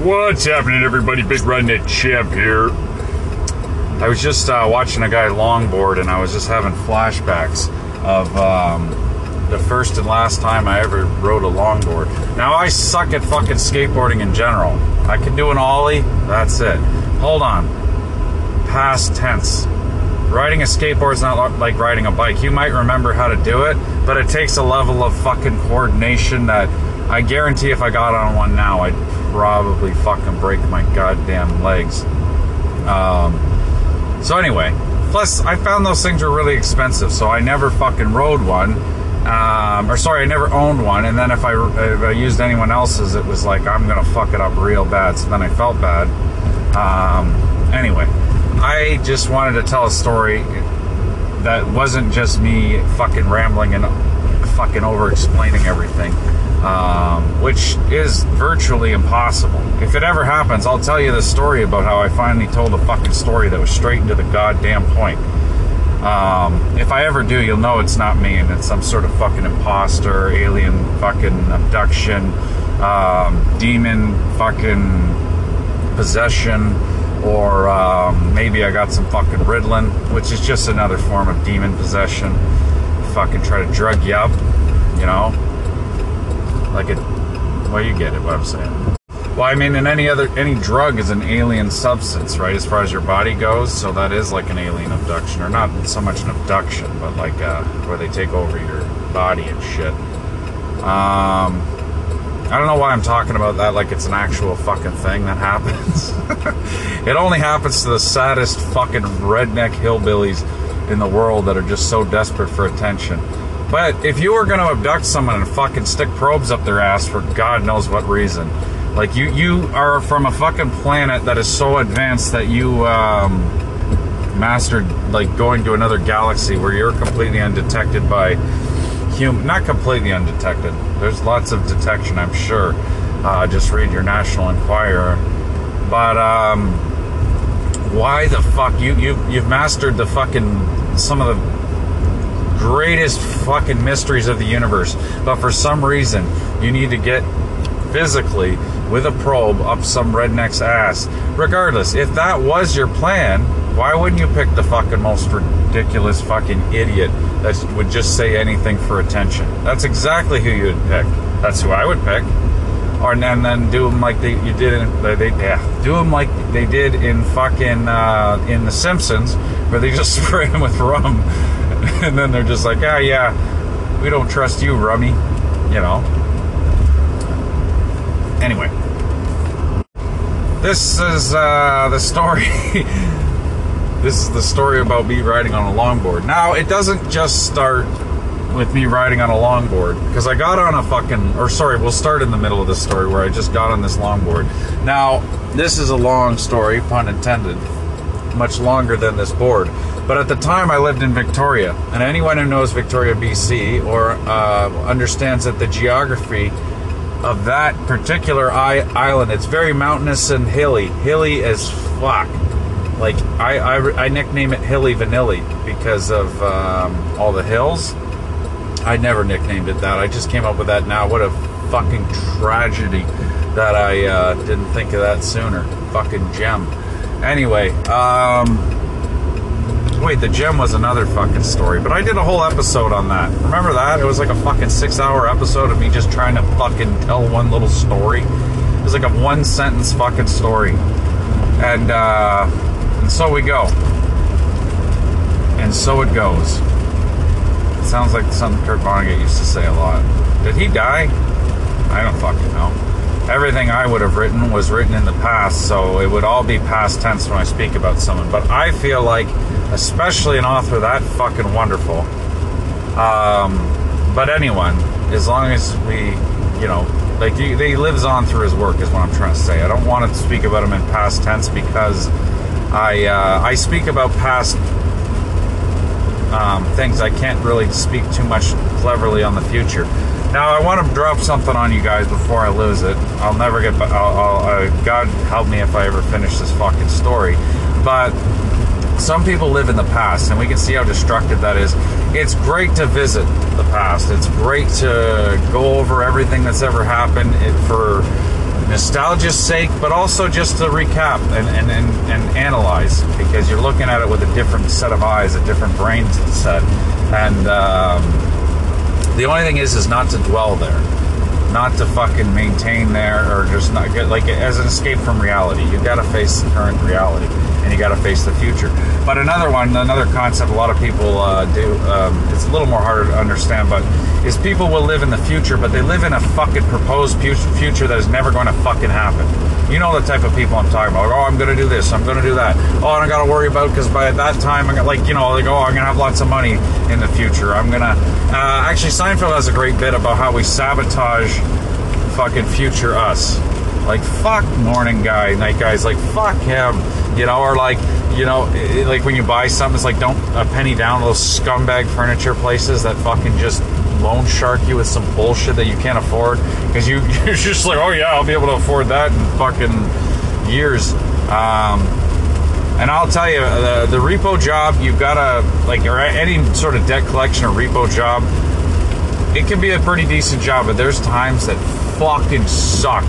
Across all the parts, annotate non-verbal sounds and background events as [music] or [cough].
What's happening, everybody? Big Redneck Champ here. I was just uh, watching a guy longboard, and I was just having flashbacks of um, the first and last time I ever rode a longboard. Now I suck at fucking skateboarding in general. I can do an ollie. That's it. Hold on. Past tense. Riding a skateboard is not like riding a bike. You might remember how to do it, but it takes a level of fucking coordination that I guarantee if I got on one now, I'd probably fucking break my goddamn legs. Um, so anyway, plus I found those things were really expensive, so I never fucking rode one. Um, or sorry, I never owned one. And then if I, if I used anyone else's, it was like I'm gonna fuck it up real bad. So then I felt bad. Um, anyway, I just wanted to tell a story that wasn't just me fucking rambling and fucking over explaining everything um, which is virtually impossible. If it ever happens, I'll tell you the story about how I finally told a fucking story that was straight into the goddamn point. Um, if I ever do, you'll know it's not me and it's some sort of fucking imposter, alien fucking abduction, um, demon fucking possession, or um, maybe I got some fucking Ritalin, which is just another form of demon possession. Fucking try to drug you up, you know, like it, well, you get it. What I'm saying. Well, I mean, in any other any drug is an alien substance, right? As far as your body goes, so that is like an alien abduction, or not so much an abduction, but like uh, where they take over your body and shit. Um, I don't know why I'm talking about that like it's an actual fucking thing that happens. [laughs] it only happens to the saddest fucking redneck hillbillies in the world that are just so desperate for attention. But if you were going to abduct someone and fucking stick probes up their ass for God knows what reason, like you you are from a fucking planet that is so advanced that you um, mastered like going to another galaxy where you're completely undetected by human, not completely undetected. There's lots of detection, I'm sure. Uh, just read your National Enquirer. But um, why the fuck you you you've mastered the fucking some of the greatest fucking mysteries of the universe. But for some reason, you need to get physically with a probe up some redneck's ass. Regardless, if that was your plan, why wouldn't you pick the fucking most ridiculous fucking idiot that would just say anything for attention? That's exactly who you'd pick. That's who I would pick. Or and then do them like they you did in they yeah do them like they did in fucking uh, in The Simpsons where they just [laughs] spray them with rum [laughs] and then they're just like, ah, yeah, we don't trust you, Rummy. You know. Anyway, this is uh, the story. [laughs] this is the story about me riding on a longboard. Now, it doesn't just start with me riding on a longboard because I got on a fucking, or sorry, we'll start in the middle of this story where I just got on this longboard. Now, this is a long story, pun intended, much longer than this board. But at the time, I lived in Victoria, and anyone who knows Victoria, BC, or uh, understands that the geography of that particular island, it's very mountainous and hilly, hilly as fuck. Like I, I, I nickname it Hilly Vanilli because of um, all the hills. I never nicknamed it that. I just came up with that now. What a fucking tragedy that I uh, didn't think of that sooner. Fucking gem. Anyway, um, Wait, the gym was another fucking story, but I did a whole episode on that. Remember that? It was like a fucking six hour episode of me just trying to fucking tell one little story. It was like a one sentence fucking story. And, uh, and so we go. And so it goes. It sounds like something Kurt Vonnegut used to say a lot. Did he die? I don't fucking know everything I would have written was written in the past, so it would all be past tense when I speak about someone. But I feel like, especially an author that fucking wonderful, um, but anyone, as long as we, you know, like he, he, lives on through his work, is what I'm trying to say. I don't want to speak about him in past tense because I uh, I speak about past um, things. I can't really speak too much cleverly on the future. Now I want to drop something on you guys before I lose it. I'll never get. I'll, I'll, uh, God help me if I ever finish this fucking story. But some people live in the past, and we can see how destructive that is. It's great to visit the past. It's great to go over everything that's ever happened for nostalgia's sake, but also just to recap and, and, and, and analyze because you're looking at it with a different set of eyes, a different brain set. And um, the only thing is, is not to dwell there, not to fucking maintain there or just not get like as an escape from reality. You got to face the current reality and you got to face the future. But another one, another concept a lot of people uh, do, um, it's a little more harder to understand, but is people will live in the future, but they live in a fucking proposed future that is never going to fucking happen. You know the type of people I'm talking about. Oh, I'm going to do this. I'm going to do that. Oh, I got to worry about because by that time, I'm like, you know, like, oh, I'm going to have lots of money in the future. I'm going to. Uh, actually, Seinfeld has a great bit about how we sabotage fucking future us. Like, fuck morning guy, night guys. Like, fuck him you know, or like, you know, like when you buy something, it's like don't a penny down those scumbag furniture places that fucking just loan shark you with some bullshit that you can't afford because you [laughs] you're just like, oh yeah, I'll be able to afford that in fucking years. Um, and I'll tell you, the, the repo job, you've got to like, or any sort of debt collection or repo job, it can be a pretty decent job, but there's times that fucking suck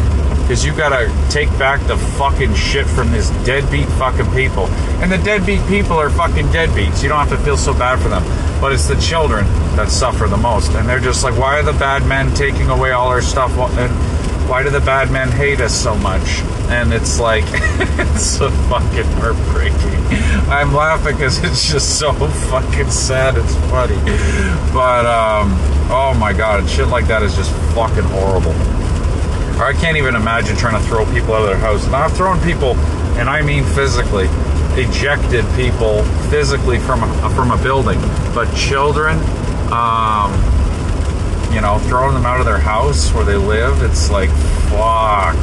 because you gotta take back the fucking shit from this deadbeat fucking people. And the deadbeat people are fucking deadbeats. You don't have to feel so bad for them. But it's the children that suffer the most. And they're just like, why are the bad men taking away all our stuff? And why do the bad men hate us so much? And it's like, [laughs] it's so fucking heartbreaking. I'm laughing because it's just so fucking sad. It's funny. But, um, oh my god, shit like that is just fucking horrible. I can't even imagine trying to throw people out of their house. I've thrown people, and I mean physically, ejected people physically from a, from a building. But children, um, you know, throwing them out of their house where they live, it's like, fuck.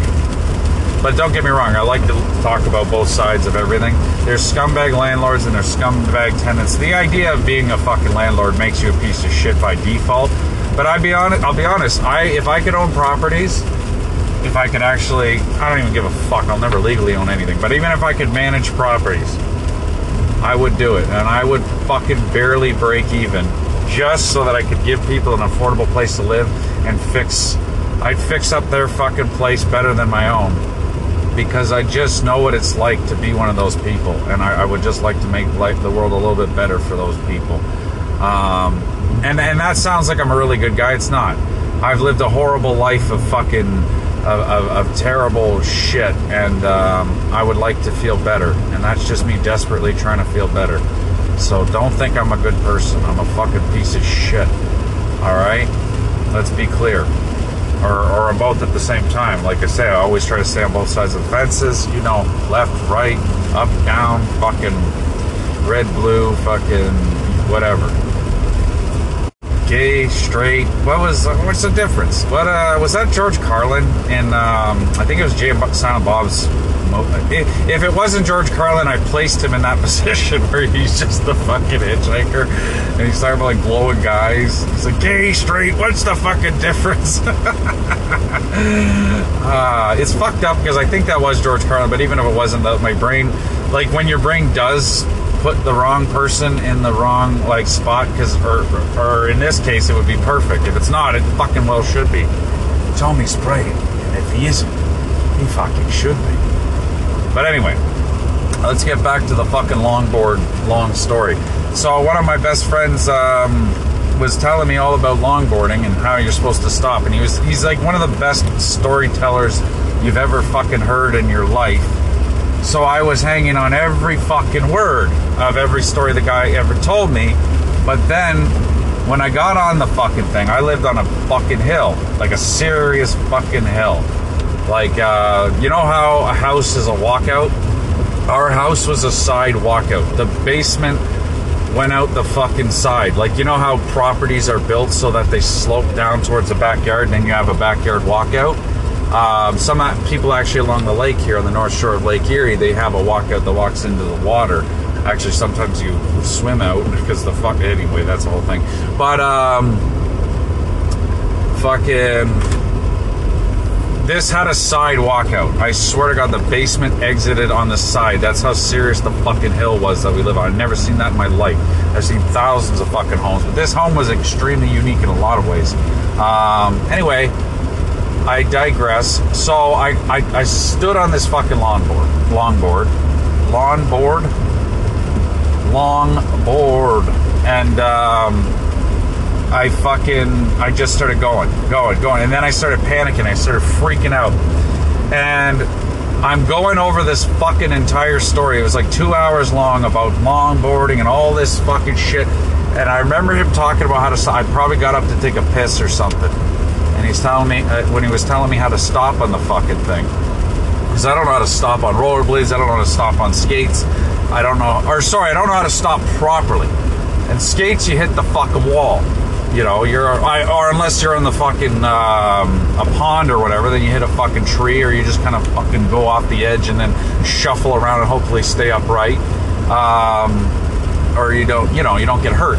But don't get me wrong, I like to talk about both sides of everything. There's scumbag landlords and there's scumbag tenants. The idea of being a fucking landlord makes you a piece of shit by default. But I'll be honest, I'll be honest, I if I could own properties, if I could actually, I don't even give a fuck. I'll never legally own anything. But even if I could manage properties, I would do it. And I would fucking barely break even just so that I could give people an affordable place to live and fix, I'd fix up their fucking place better than my own. Because I just know what it's like to be one of those people. And I, I would just like to make life, the world a little bit better for those people. Um, and, and that sounds like I'm a really good guy. It's not. I've lived a horrible life of fucking of, of, terrible shit, and um, I would like to feel better. And that's just me desperately trying to feel better. So don't think I'm a good person. I'm a fucking piece of shit. All right? Let's be clear. Or, or I'm both at the same time. Like I say, I always try to stay on both sides of the fences. You know, left, right, up, down, fucking red, blue, fucking whatever gay, straight. What was what's the difference? What uh, was that George Carlin? And um, I think it was Jay Silent Bob's. If it wasn't George Carlin, I placed him in that [laughs] position where he's just the fucking hitchhiker, and he's talking about like blowing guys. He's like, gay, straight. What's the fucking difference? [laughs] uh, it's fucked up because I think that was George Carlin, but even if it wasn't, my brain, like when your brain does put the wrong person in the wrong like spot because or, or in this case it would be perfect. If it's not it fucking well should be. Tommy's praying and if he isn't he fucking should be. But anyway let's get back to the fucking longboard long story. So one of my best friends um, was telling me all about longboarding and how you're supposed to stop and he was he's like one of the best storytellers you've ever fucking heard in your life so I was hanging on every fucking word of every story the guy ever told me. But then when I got on the fucking thing, I lived on a fucking hill, like a serious fucking hill. Like, uh, you know how a house is a walkout? Our house was a side walkout. The basement went out the fucking side. Like, you know how properties are built so that they slope down towards the backyard and then you have a backyard walkout? Um, some people actually along the lake here on the north shore of Lake Erie, they have a walkout that walks into the water. Actually, sometimes you swim out [laughs] because the fuck. Anyway, that's the whole thing. But um, fucking, this had a side walkout. I swear to God, the basement exited on the side. That's how serious the fucking hill was that we live on. I've never seen that in my life. I've seen thousands of fucking homes, but this home was extremely unique in a lot of ways. Um, anyway I digress. So I, I, I stood on this fucking longboard, longboard, longboard, longboard, and um, I fucking I just started going, going, going, and then I started panicking. I started freaking out, and I'm going over this fucking entire story. It was like two hours long about longboarding and all this fucking shit. And I remember him talking about how to. I probably got up to take a piss or something, and he's telling me uh, when he was telling me how to stop on the fucking thing. Because I don't know how to stop on rollerblades. I don't know how to stop on skates. I don't know, or sorry, I don't know how to stop properly. And skates, you hit the fucking wall. You know, you're I, or unless you're in the fucking um, a pond or whatever, then you hit a fucking tree, or you just kind of fucking go off the edge and then shuffle around and hopefully stay upright, um, or you don't, you know, you don't get hurt,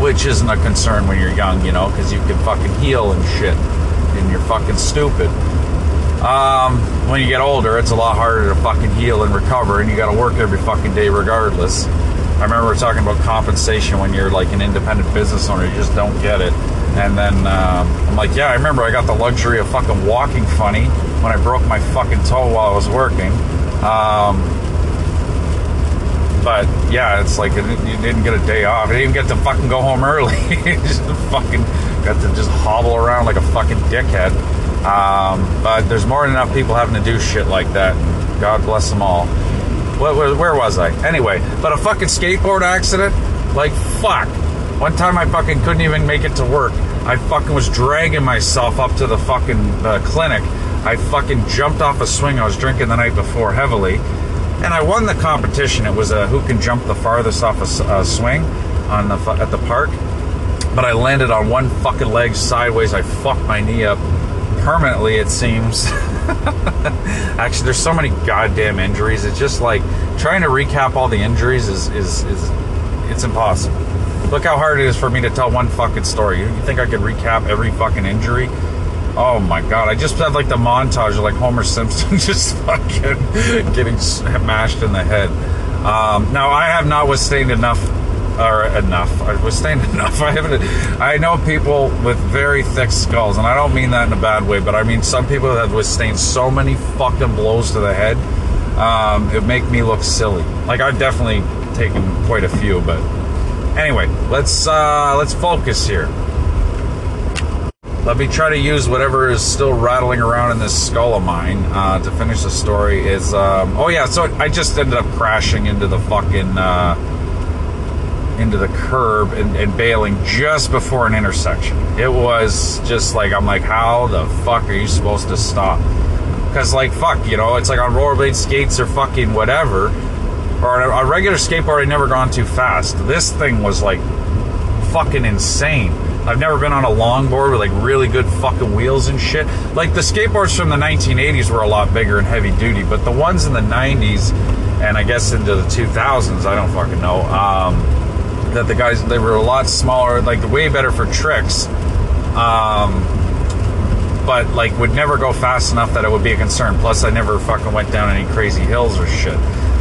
which isn't a concern when you're young, you know, because you can fucking heal and shit, and you're fucking stupid. Um, when you get older, it's a lot harder to fucking heal and recover, and you got to work every fucking day regardless. I remember talking about compensation when you're like an independent business owner, you just don't get it. And then um, I'm like, yeah, I remember I got the luxury of fucking walking funny when I broke my fucking toe while I was working. Um, but yeah, it's like you didn't get a day off. I didn't get to fucking go home early. [laughs] just fucking got to just hobble around like a fucking dickhead. Um, but there's more than enough people having to do shit like that. God bless them all. What, where, where was I? Anyway, but a fucking skateboard accident? Like, fuck. One time I fucking couldn't even make it to work. I fucking was dragging myself up to the fucking uh, clinic. I fucking jumped off a swing I was drinking the night before heavily. And I won the competition. It was a who can jump the farthest off a, a swing on the at the park. But I landed on one fucking leg sideways. I fucked my knee up permanently, it seems. [laughs] Actually, there's so many goddamn injuries. It's just like trying to recap all the injuries is is is it's impossible. Look how hard it is for me to tell one fucking story. You think I could recap every fucking injury? Oh my god! I just had like the montage of like Homer Simpson [laughs] just fucking getting smashed in the head. Um, now I have not withstood enough or enough. I saying [laughs] enough. I haven't. I know people with very thick skulls, and I don't mean that in a bad way, but I mean some people have withstood so many fucking blows to the head. Um, it make me look silly. Like I've definitely taken quite a few, but anyway, let's uh, let's focus here. Let me try to use whatever is still rattling around in this skull of mine uh, to finish the story. Is um, oh yeah, so I just ended up crashing into the fucking. Uh, into the curb and, and, bailing just before an intersection. It was just like I'm like, how the fuck are you supposed to stop? Because like fuck, you know, it's like on rollerblade skates or fucking whatever, or a, regular skateboard. I'd never gone too fast. This thing was like fucking insane. I've never been on a longboard with like really good fucking wheels and shit. Like the skateboards from the 1980s were a lot bigger and heavy duty, but the ones in the 90s and I guess into the 2000s, I don't fucking know. Um, that the guys they were a lot smaller, like way better for tricks. Um, but like would never go fast enough that it would be a concern. Plus, I never fucking went down any crazy hills or shit.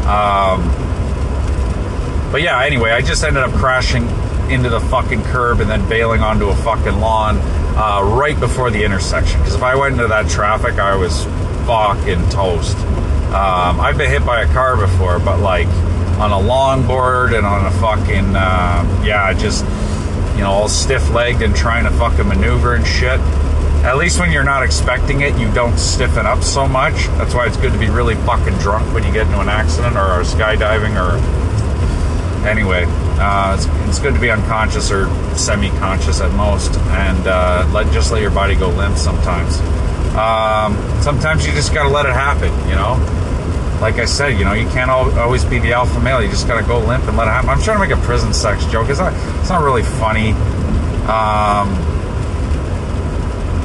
Um, but yeah, anyway, I just ended up crashing into the fucking curb and then bailing onto a fucking lawn uh, right before the intersection. Because if I went into that traffic, I was fucking toast. Um, I've been hit by a car before, but like on a longboard and on a fucking uh, yeah, just you know all stiff legged and trying to fucking maneuver and shit. At least when you're not expecting it, you don't stiffen up so much. That's why it's good to be really fucking drunk when you get into an accident or skydiving or anyway. Uh, it's, it's, good to be unconscious or semi-conscious at most, and uh, let just let your body go limp sometimes. Um, sometimes you just gotta let it happen, you know like I said, you know, you can't always be the alpha male. You just got to go limp and let it happen. I'm trying to make a prison sex joke. It's not, it's not really funny. Um,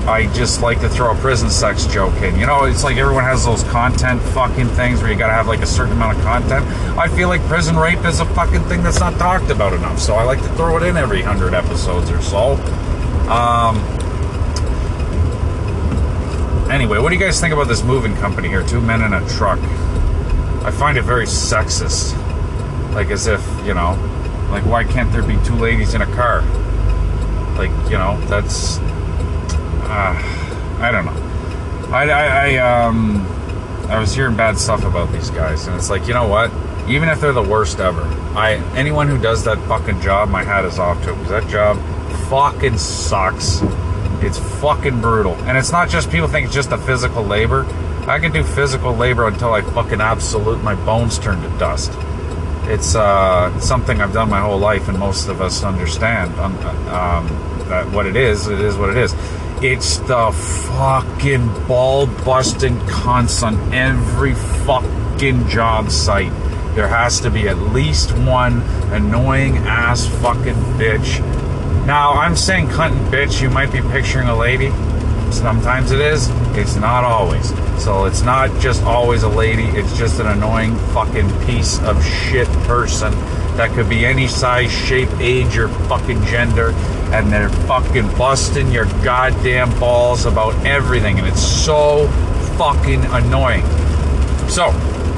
I just like to throw a prison sex joke in. You know, it's like everyone has those content fucking things where you got to have like a certain amount of content. I feel like prison rape is a fucking thing that's not talked about enough. So I like to throw it in every hundred episodes or so. Um, anyway, what do you guys think about this moving company here? Two men in a truck. I find it very sexist. Like as if, you know, like why can't there be two ladies in a car? Like, you know, that's uh, I don't know. I, I, I, um, I was hearing bad stuff about these guys, and it's like, you know what? Even if they're the worst ever, I anyone who does that fucking job, my hat is off to them because that job fucking sucks. It's fucking brutal, and it's not just people think it's just a physical labor. I can do physical labor until I fucking absolute my bones turn to dust. It's uh, something I've done my whole life, and most of us understand um, um, that what it is. It is what it is. It's the fucking ball busting cunts on every fucking job site. There has to be at least one annoying ass fucking bitch. Now, I'm saying cunt and bitch, you might be picturing a lady. Sometimes it is, it's not always. So it's not just always a lady, it's just an annoying fucking piece of shit person that could be any size, shape, age, or fucking gender, and they're fucking busting your goddamn balls about everything, and it's so fucking annoying. So,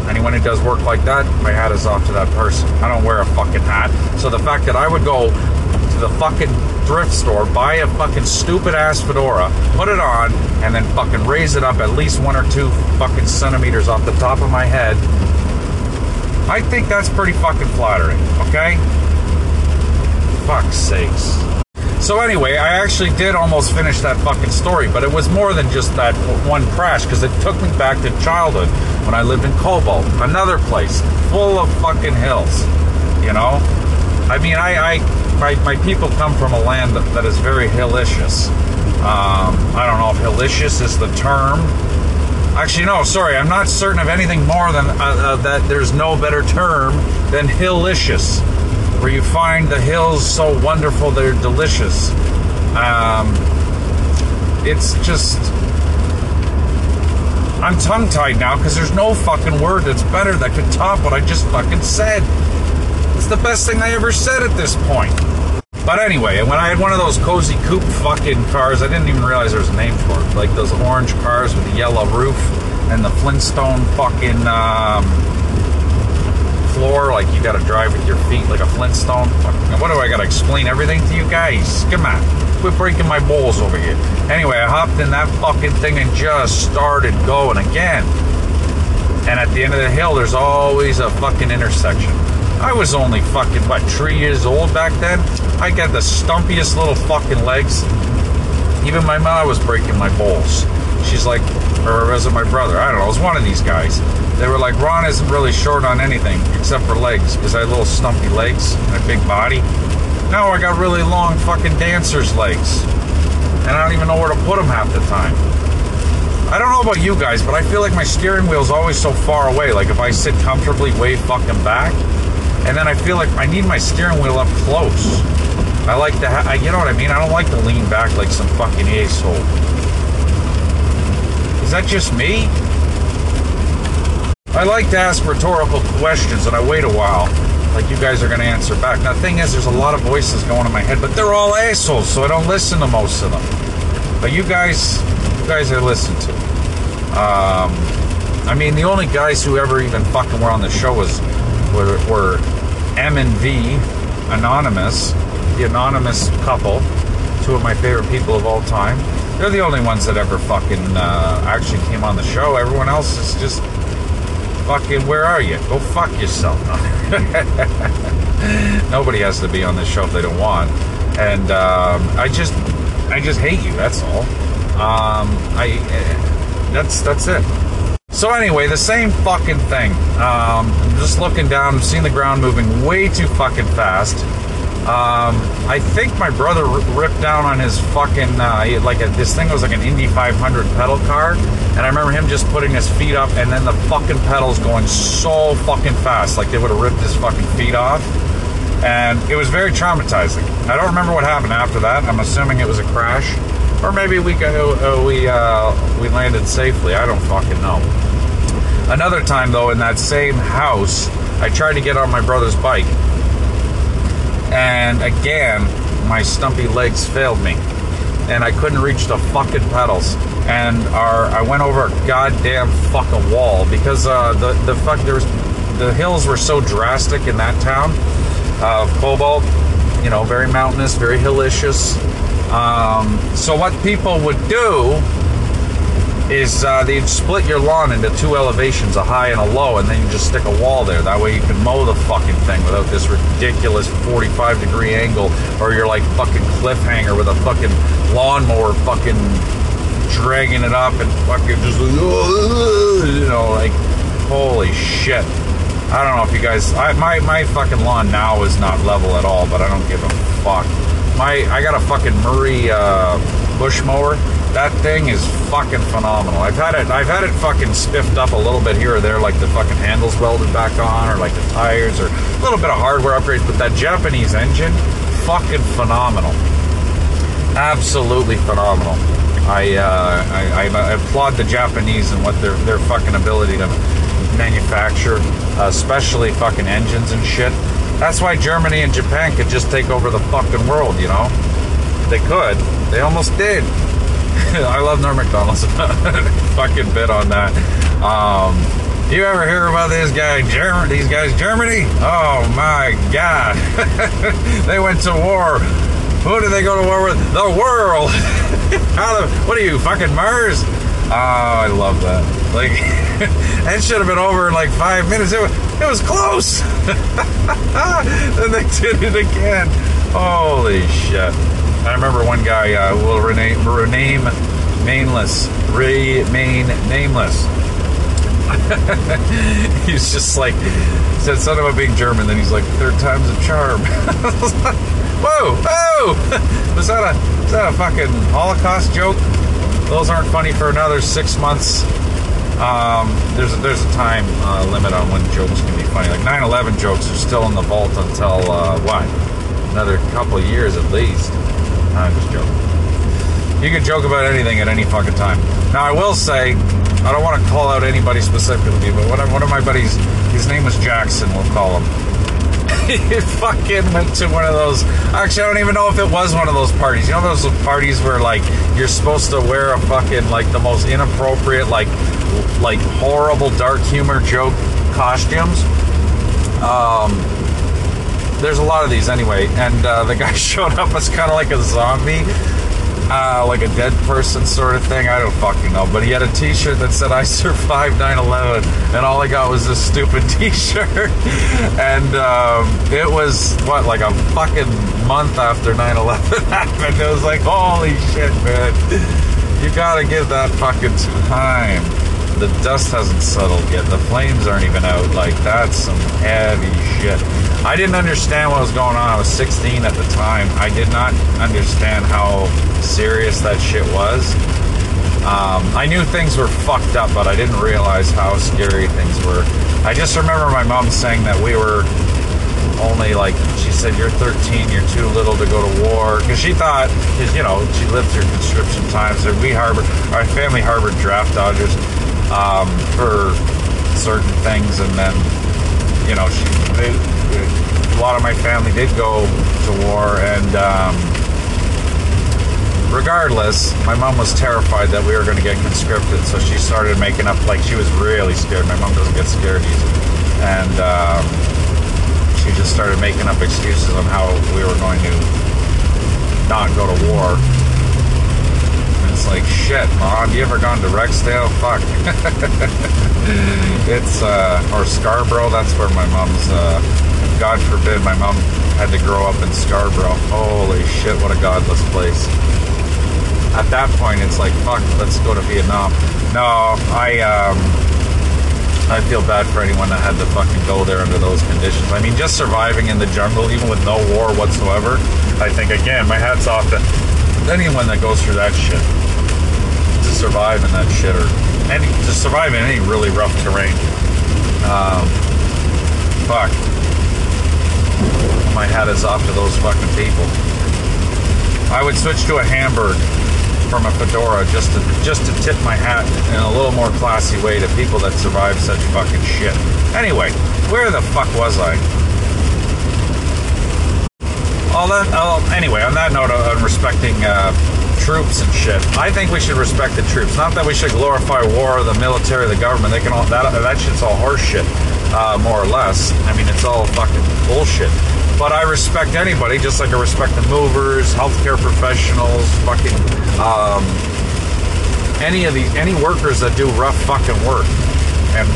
anyone who does work like that, my hat is off to that person. I don't wear a fucking hat. So the fact that I would go to the fucking thrift store, buy a fucking stupid ass fedora, put it on, and then fucking raise it up at least one or two fucking centimeters off the top of my head. I think that's pretty fucking flattering, okay? Fuck's sakes. So anyway, I actually did almost finish that fucking story, but it was more than just that one crash because it took me back to childhood when I lived in Cobalt, another place full of fucking hills. You know, I mean, I, I my, my people come from a land that, that is very hillicious. Um, I don't know if hillicious is the term. Actually, no, sorry, I'm not certain of anything more than uh, uh, that. There's no better term than hillicious where you find the hills so wonderful they're delicious. Um, it's just. I'm tongue tied now because there's no fucking word that's better that could top what I just fucking said. It's the best thing I ever said at this point. But anyway, when I had one of those cozy coupe fucking cars, I didn't even realize there was a name for it. Like those orange cars with the yellow roof and the Flintstone fucking um, floor, like you got to drive with your feet like a Flintstone. What do I got to explain everything to you guys? Come on, quit breaking my balls over here. Anyway, I hopped in that fucking thing and just started going again. And at the end of the hill, there's always a fucking intersection. I was only fucking, what, three years old back then? I got the stumpiest little fucking legs. Even my mom was breaking my balls. She's like, or was it my brother? I don't know. It was one of these guys. They were like, Ron isn't really short on anything except for legs because I had little stumpy legs and a big body. Now I got really long fucking dancer's legs. And I don't even know where to put them half the time. I don't know about you guys, but I feel like my steering wheel is always so far away. Like if I sit comfortably way fucking back, and then I feel like I need my steering wheel up close. I like to, ha- you know what I mean? I don't like to lean back like some fucking asshole. That just me? I like to ask rhetorical questions and I wait a while, like you guys are going to answer back. Now, the thing is, there's a lot of voices going in my head, but they're all assholes, so I don't listen to most of them. But you guys, you guys I listen to. Um, I mean, the only guys who ever even fucking were on the show was were, were M and V, Anonymous, the anonymous couple, two of my favorite people of all time. They're the only ones that ever fucking uh, actually came on the show. Everyone else is just fucking. Where are you? Go fuck yourself. [laughs] Nobody has to be on this show if they don't want. And um, I just, I just hate you. That's all. Um, I. That's that's it. So anyway, the same fucking thing. Um, I'm just looking down, I'm seeing the ground moving way too fucking fast. Um, I think my brother ripped down on his fucking uh, like a, this thing was like an Indy 500 pedal car, and I remember him just putting his feet up, and then the fucking pedals going so fucking fast, like they would have ripped his fucking feet off, and it was very traumatizing. I don't remember what happened after that. I'm assuming it was a crash, or maybe we uh, we uh, we landed safely. I don't fucking know. Another time though, in that same house, I tried to get on my brother's bike and again my stumpy legs failed me. And I couldn't reach the fucking pedals. And our I went over a goddamn fucking wall because uh, the the fuck there was the hills were so drastic in that town of Cobalt you know very mountainous very hillicious um, so what people would do is uh, they'd split your lawn into two elevations, a high and a low, and then you just stick a wall there. That way you can mow the fucking thing without this ridiculous 45 degree angle, or you're like fucking cliffhanger with a fucking lawnmower fucking dragging it up and fucking just you know like holy shit. I don't know if you guys. I, my my fucking lawn now is not level at all, but I don't give a fuck. My I got a fucking Murray uh, bush mower. That thing is fucking phenomenal. I've had it. I've had it fucking spiffed up a little bit here or there, like the fucking handles welded back on, or like the tires, or a little bit of hardware upgrades. But that Japanese engine, fucking phenomenal. Absolutely phenomenal. I, uh, I, I applaud the Japanese and what their their fucking ability to manufacture, uh, especially fucking engines and shit. That's why Germany and Japan could just take over the fucking world, you know? They could. They almost did. [laughs] I love Norm Macdonald's [laughs] fucking bit on that. Um, you ever hear about this guy? These guys, Germany? Oh my God! [laughs] they went to war. Who did they go to war with? The world. How the? What are you, fucking Mars? Oh, I love that. Like, it should have been over in like five minutes. It was, it was close. then they did it again. Holy shit. I remember one guy uh, will rename, rename nameless, remain nameless. [laughs] he's just like said something about being German. Then he's like, third time's a charm. [laughs] whoa, whoa! [laughs] was that a was that a fucking Holocaust joke? Those aren't funny for another six months. Um, there's a, there's a time uh, limit on when jokes can be funny. Like 9/11 jokes are still in the vault until uh, what? Another couple years at least. I'm just joking. You can joke about anything at any fucking time. Now, I will say, I don't want to call out anybody specifically, but one of, one of my buddies, his name was Jackson, we'll call him. [laughs] he fucking went to one of those. Actually, I don't even know if it was one of those parties. You know those parties where like you're supposed to wear a fucking like the most inappropriate, like like horrible dark humor joke costumes. Um, there's a lot of these anyway, and uh, the guy [laughs] showed up as kind of like a zombie, uh, like a dead person sort of thing. I don't fucking know, but he had a T-shirt that said "I survived 9/11," and all I got was this stupid [laughs] T-shirt. and um, it was what like a fucking month after 9/11 [laughs] happened. It was like, holy shit, man! You gotta give that fucking time. The dust hasn't settled yet. The flames aren't even out. Like that's some heavy shit. I didn't understand what was going on. I was 16 at the time. I did not understand how serious that shit was. Um, I knew things were fucked up, but I didn't realize how scary things were. I just remember my mom saying that we were only like she said you're 13 you're too little to go to war because she thought you know she lived through conscription times and we harbored our family harbored draft dodgers um, for certain things and then you know she they, a lot of my family did go to war, and um, regardless, my mom was terrified that we were going to get conscripted, so she started making up like she was really scared. My mom doesn't get scared easy, and um, she just started making up excuses on how we were going to not go to war. It's like shit, mom. You ever gone to Rexdale? Fuck. [laughs] it's uh, or Scarborough. That's where my mom's. Uh, God forbid my mom had to grow up in Scarborough. Holy shit, what a godless place. At that point, it's like, fuck, let's go to Vietnam. No, I, um, I feel bad for anyone that had to fucking go there under those conditions. I mean, just surviving in the jungle, even with no war whatsoever, I think, again, my hat's off to anyone that goes through that shit. To survive in that shit, or any, to survive in any really rough terrain. Um, fuck my hat is off to those fucking people. I would switch to a Homburg from a fedora just to just to tip my hat in a little more classy way to people that survive such fucking shit. Anyway, where the fuck was I? That. Oh, anyway, on that note, on respecting uh, troops and shit, I think we should respect the troops. Not that we should glorify war, the military, the government. They can all that. That shit's all horseshit, uh, more or less. I mean, it's all fucking bullshit. But I respect anybody, just like I respect the movers, healthcare professionals, fucking um, any of the any workers that do rough fucking work and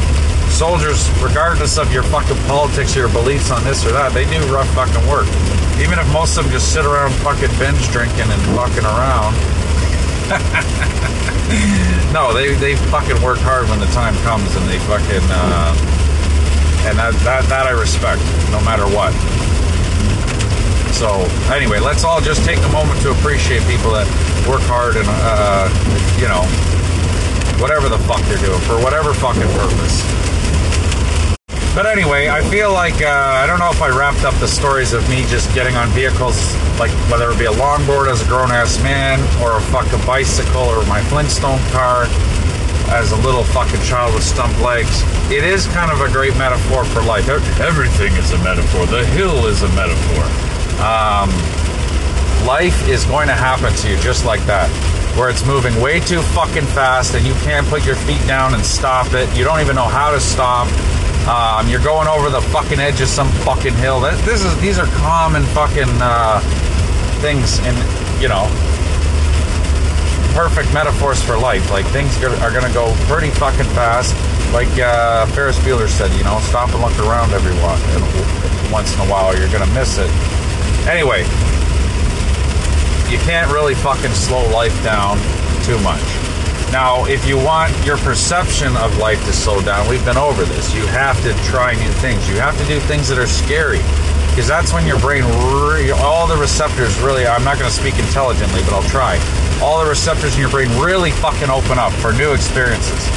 soldiers, regardless of your fucking politics or your beliefs on this or that, they do rough fucking work. Even if most of them just sit around fucking binge drinking and fucking around. [laughs] no, they, they fucking work hard when the time comes and they fucking uh, and that, that that I respect, no matter what. So anyway, let's all just take a moment to appreciate people that work hard and uh, you know whatever the fuck they're doing for whatever fucking purpose. But anyway, I feel like uh, I don't know if I wrapped up the stories of me just getting on vehicles, like whether it be a longboard as a grown ass man, or a fucking bicycle, or my Flintstone car as a little fucking child with stumped legs. It is kind of a great metaphor for life. Everything is a metaphor. The hill is a metaphor. Um, life is going to happen to you just like that where it's moving way too fucking fast and you can't put your feet down and stop it. You don't even know how to stop. Um, you're going over the fucking edge of some fucking hill. This is these are common fucking uh, things, and you know, perfect metaphors for life. Like things are to go pretty fucking fast. Like uh, Ferris Bueller said, you know, stop and look around every once in a while, you're to miss it. Anyway, you can't really fucking slow life down too much. Now, if you want your perception of life to slow down, we've been over this. You have to try new things. You have to do things that are scary. Because that's when your brain, re- all the receptors really, I'm not going to speak intelligently, but I'll try. All the receptors in your brain really fucking open up for new experiences.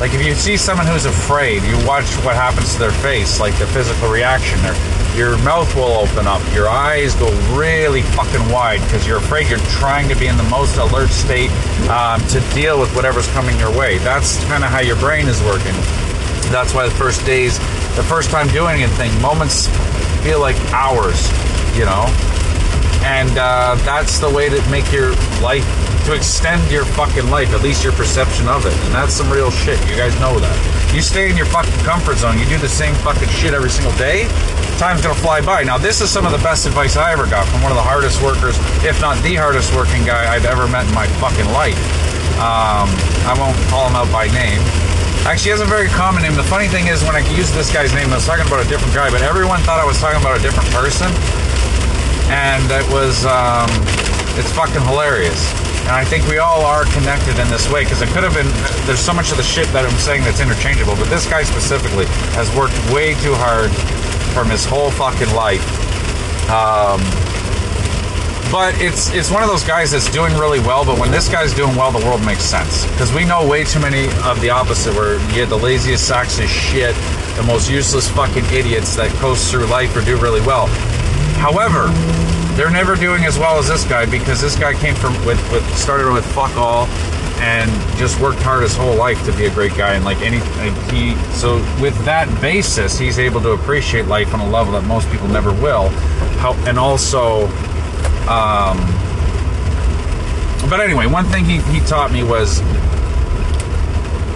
Like if you see someone who's afraid, you watch what happens to their face, like the physical reaction. Their your mouth will open up, your eyes go really fucking wide because you're afraid you're trying to be in the most alert state um, to deal with whatever's coming your way. That's kind of how your brain is working. That's why the first days, the first time doing anything, moments feel like hours, you know? And uh, that's the way to make your life to extend your fucking life, at least your perception of it. And that's some real shit. You guys know that. You stay in your fucking comfort zone, you do the same fucking shit every single day, time's gonna fly by. Now, this is some of the best advice I ever got from one of the hardest workers, if not the hardest working guy I've ever met in my fucking life. Um, I won't call him out by name. Actually, he has a very common name. The funny thing is, when I used this guy's name, I was talking about a different guy, but everyone thought I was talking about a different person. And it was, um, it's fucking hilarious. And I think we all are connected in this way because it could have been, there's so much of the shit that I'm saying that's interchangeable, but this guy specifically has worked way too hard from his whole fucking life. Um, but it's it's one of those guys that's doing really well. But when this guy's doing well, the world makes sense because we know way too many of the opposite, where you get the laziest sacks of shit, the most useless fucking idiots that coast through life or do really well. However, they're never doing as well as this guy because this guy came from with, with started with fuck all and just worked hard his whole life to be a great guy and like any he so with that basis he's able to appreciate life on a level that most people never will. How, and also um but anyway one thing he, he taught me was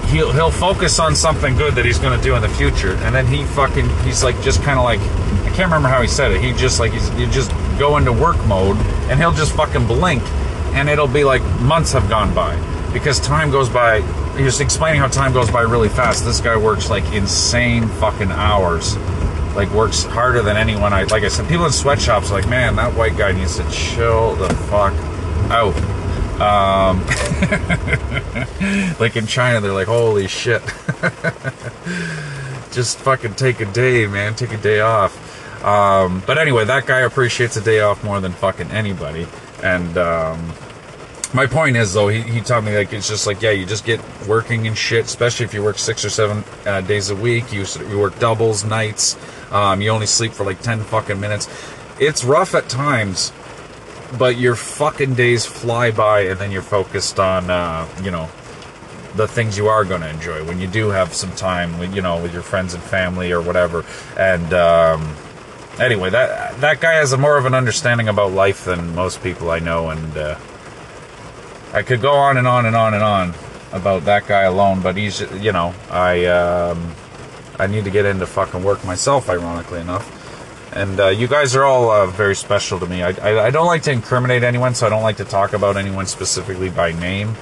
he'll he'll focus on something good that he's going to do in the future and then he fucking he's like just kind of like I can't remember how he said it he just like he's you just go into work mode and he'll just fucking blink and it'll be like months have gone by because time goes by he was explaining how time goes by really fast this guy works like insane fucking hours like works harder than anyone i like i said people in sweatshops like man that white guy needs to chill the fuck out. Um, [laughs] [laughs] like in china they're like holy shit [laughs] just fucking take a day man take a day off um, but anyway, that guy appreciates a day off more than fucking anybody. And um, my point is, though, he, he taught me like it's just like yeah, you just get working and shit. Especially if you work six or seven uh, days a week, you you work doubles, nights. Um, you only sleep for like ten fucking minutes. It's rough at times, but your fucking days fly by, and then you're focused on uh, you know the things you are going to enjoy when you do have some time with you know with your friends and family or whatever and um, anyway, that that guy has a more of an understanding about life than most people I know, and uh, I could go on and on and on and on about that guy alone. But he's, you know, I um, I need to get into fucking work myself, ironically enough. And uh, you guys are all uh, very special to me. I, I, I don't like to incriminate anyone, so I don't like to talk about anyone specifically by name.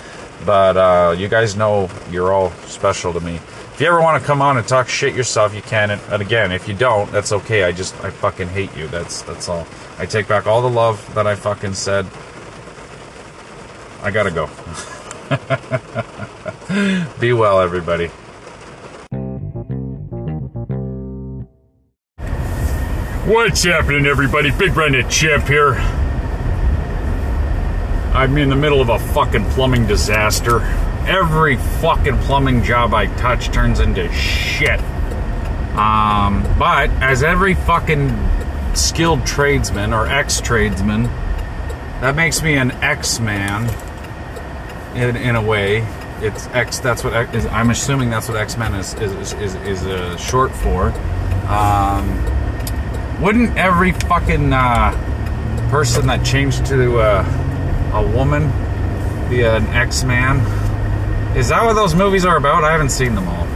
But uh, you guys know you're all special to me. If you ever want to come on and talk shit yourself, you can. And, and again, if you don't, that's okay. I just I fucking hate you. That's that's all. I take back all the love that I fucking said. I gotta go. [laughs] Be well, everybody. What's happening, everybody? Big Redneck Champ here. I'm in the middle of a fucking plumbing disaster. Every fucking plumbing job I touch turns into shit. Um, but as every fucking skilled tradesman or ex tradesman, that makes me an X man in, in a way. It's X. That's what is. I'm assuming that's what X Men is is is, is uh, short for. Um, wouldn't every fucking uh, person that changed to uh, a woman be an X Man? Is that what those movies are about? I haven't seen them all.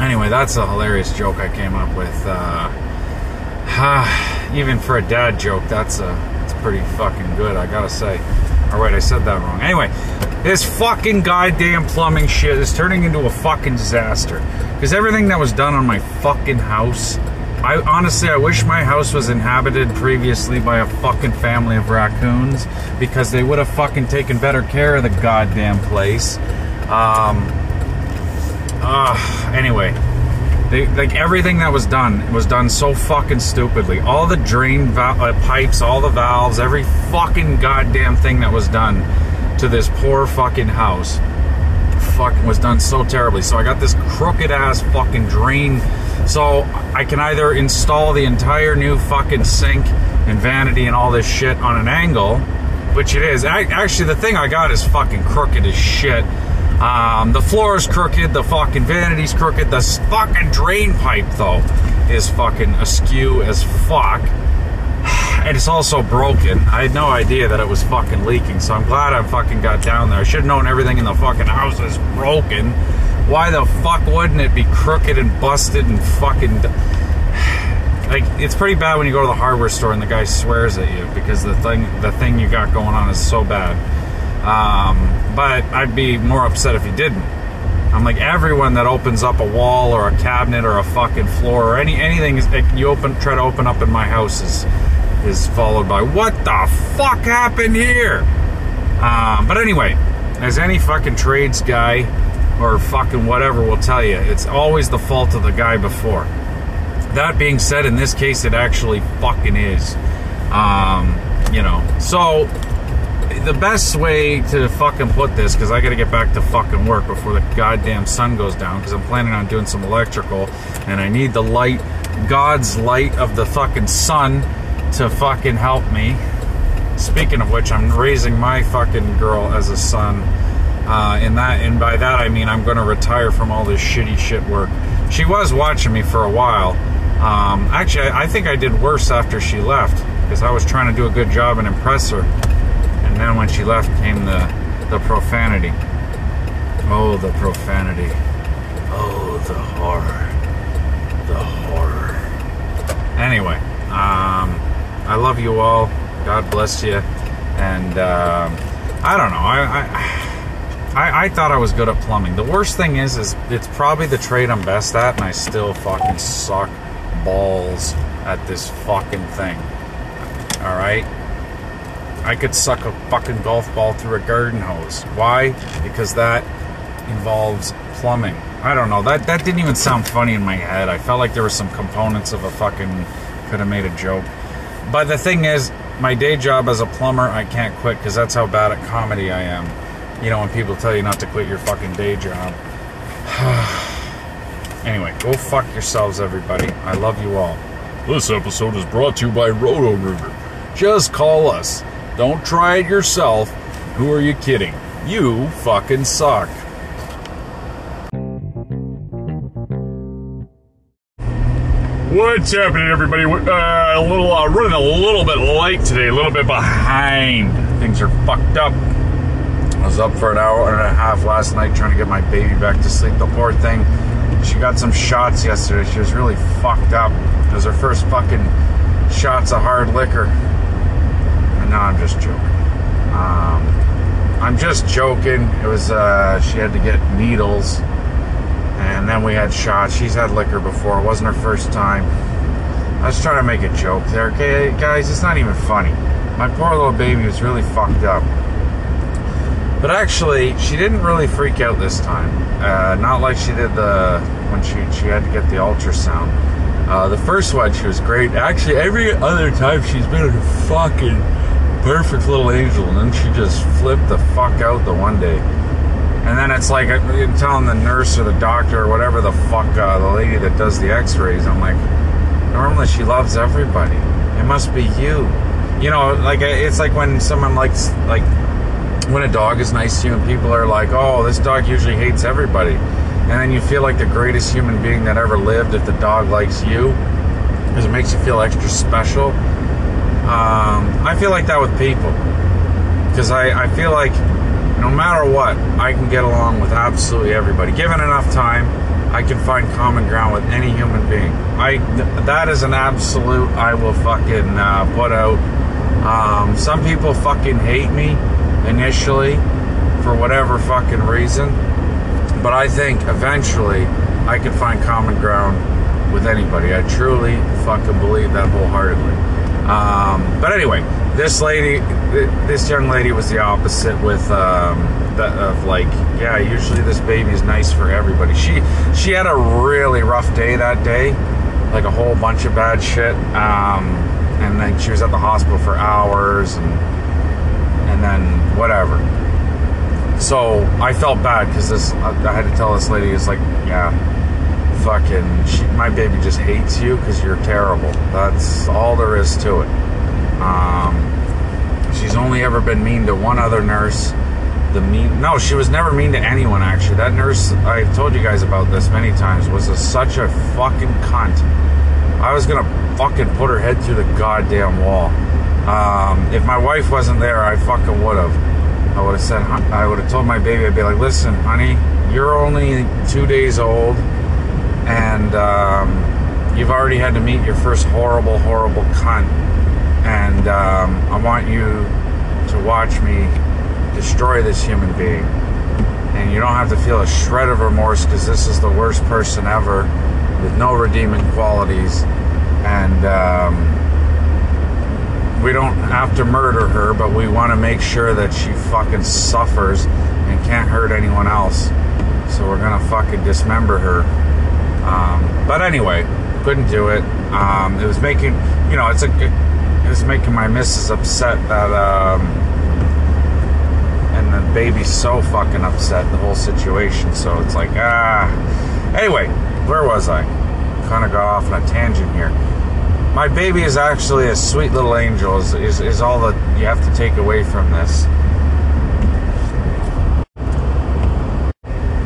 Anyway, that's a hilarious joke I came up with. Uh, [sighs] even for a dad joke, that's a it's pretty fucking good. I gotta say. All right, I said that wrong. Anyway, this fucking goddamn plumbing shit is turning into a fucking disaster. Because everything that was done on my fucking house, I honestly, I wish my house was inhabited previously by a fucking family of raccoons because they would have fucking taken better care of the goddamn place. Um, uh, anyway, they, like everything that was done was done so fucking stupidly. All the drain val- uh, pipes, all the valves, every fucking goddamn thing that was done to this poor fucking house fucking was done so terribly. So I got this crooked ass fucking drain. So I can either install the entire new fucking sink and vanity and all this shit on an angle, which it is. I, actually, the thing I got is fucking crooked as shit. Um, the floor is crooked, the fucking vanity's crooked, the fucking drain pipe though is fucking askew as fuck. [sighs] And it's also broken. I had no idea that it was fucking leaking, so I'm glad I fucking got down there. I should have known everything in the fucking house is broken. Why the fuck wouldn't it be crooked and busted and fucking. [sighs] Like it's pretty bad when you go to the hardware store and the guy swears at you because the thing the thing you got going on is so bad. Um, but I'd be more upset if he didn't. I'm like everyone that opens up a wall or a cabinet or a fucking floor or any anything you open try to open up in my house is is followed by what the fuck happened here. Um, but anyway, as any fucking trades guy or fucking whatever will tell you, it's always the fault of the guy before. That being said, in this case, it actually fucking is. Um, you know, so the best way to fucking put this, because I got to get back to fucking work before the goddamn sun goes down, because I'm planning on doing some electrical, and I need the light, God's light of the fucking sun, to fucking help me. Speaking of which, I'm raising my fucking girl as a son. Uh, in that, and by that I mean I'm going to retire from all this shitty shit work. She was watching me for a while. Um, actually, I think I did worse after she left because I was trying to do a good job and impress her. And then when she left came the, the profanity. Oh, the profanity. Oh, the horror. The horror. Anyway, um, I love you all. God bless you. And um, I don't know. I, I, I I thought I was good at plumbing. The worst thing is, is it's probably the trade I'm best at, and I still fucking suck balls at this fucking thing. All right. I could suck a fucking golf ball through a garden hose. Why? Because that involves plumbing. I don't know. That that didn't even sound funny in my head. I felt like there were some components of a fucking could have made a joke. But the thing is, my day job as a plumber, I can't quit because that's how bad at comedy I am. You know, when people tell you not to quit your fucking day job. [sighs] anyway, go fuck yourselves, everybody. I love you all. This episode is brought to you by Roto-Rooter. Just call us. Don't try it yourself. Who are you kidding? You fucking suck. What's happening, everybody? Uh, a little uh, running a little bit late today, a little bit behind. Things are fucked up. I was up for an hour and a half last night trying to get my baby back to sleep. The poor thing, she got some shots yesterday. She was really fucked up. It was her first fucking shots of hard liquor. And now I'm just joking. Um, I'm just joking. It was uh, she had to get needles, and then we had shots. She's had liquor before. It wasn't her first time. I was trying to make a joke there. Okay, guys, it's not even funny. My poor little baby was really fucked up. But actually, she didn't really freak out this time. Uh, not like she did the when she she had to get the ultrasound. Uh, the first one, she was great. Actually, every other time she's been a fucking perfect little angel, and then she just flipped the fuck out the one day. And then it's like I'm telling the nurse or the doctor or whatever the fuck uh, the lady that does the X-rays. I'm like, normally she loves everybody. It must be you. You know, like it's like when someone likes like when a dog is nice to you and people are like, oh, this dog usually hates everybody. And then you feel like the greatest human being that ever lived if the dog likes you because it makes you feel extra special. Um, I feel like that with people because I, I feel like no matter what, I can get along with absolutely everybody. Given enough time, I can find common ground with any human being. I that is an absolute I will fucking uh, put out. Um, some people fucking hate me initially for whatever fucking reason. But I think eventually I can find common ground with anybody. I truly fucking believe that wholeheartedly. Um, but anyway, this lady, this young lady was the opposite with um, the, of like, yeah, usually this baby is nice for everybody. She she had a really rough day that day, like a whole bunch of bad shit. Um, and then she was at the hospital for hours and then whatever. So I felt bad because this. I had to tell this lady, it's like, yeah, fucking, she, my baby just hates you because you're terrible. That's all there is to it." Um, she's only ever been mean to one other nurse. The mean, no, she was never mean to anyone. Actually, that nurse I've told you guys about this many times was a, such a fucking cunt. I was gonna fucking put her head through the goddamn wall. Um, if my wife wasn't there, I fucking would have. I would have said, I would have told my baby, I'd be like, listen, honey, you're only two days old, and um, you've already had to meet your first horrible, horrible cunt, and um, I want you to watch me destroy this human being. And you don't have to feel a shred of remorse because this is the worst person ever with no redeeming qualities. And, um, don't have to murder her, but we want to make sure that she fucking suffers and can't hurt anyone else. So we're gonna fucking dismember her. Um, but anyway, couldn't do it. Um, it was making, you know, it's a, it was making my missus upset that, um, and the baby's so fucking upset the whole situation. So it's like, ah. Anyway, where was I? Kind of got off on a tangent here my baby is actually a sweet little angel is, is, is, all that you have to take away from this.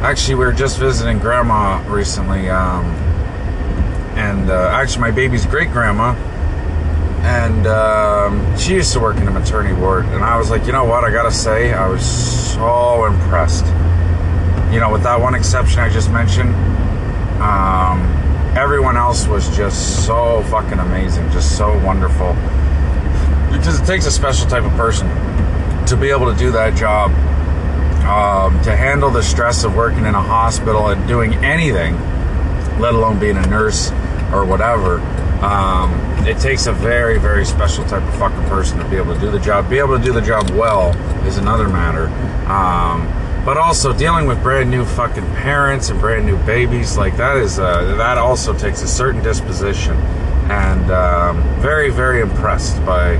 Actually we were just visiting grandma recently um, and uh, actually my baby's great grandma and um, she used to work in a maternity ward and i was like you know what i gotta say? I was so impressed. You know with that one exception i just mentioned um, everyone else was just so fucking amazing, just so wonderful. Because it takes a special type of person to be able to do that job, um, to handle the stress of working in a hospital and doing anything, let alone being a nurse or whatever. Um, it takes a very, very special type of fucking person to be able to do the job. Be able to do the job well is another matter. Um, but also dealing with brand new fucking parents and brand new babies like that is uh, that also takes a certain disposition. And um, very very impressed by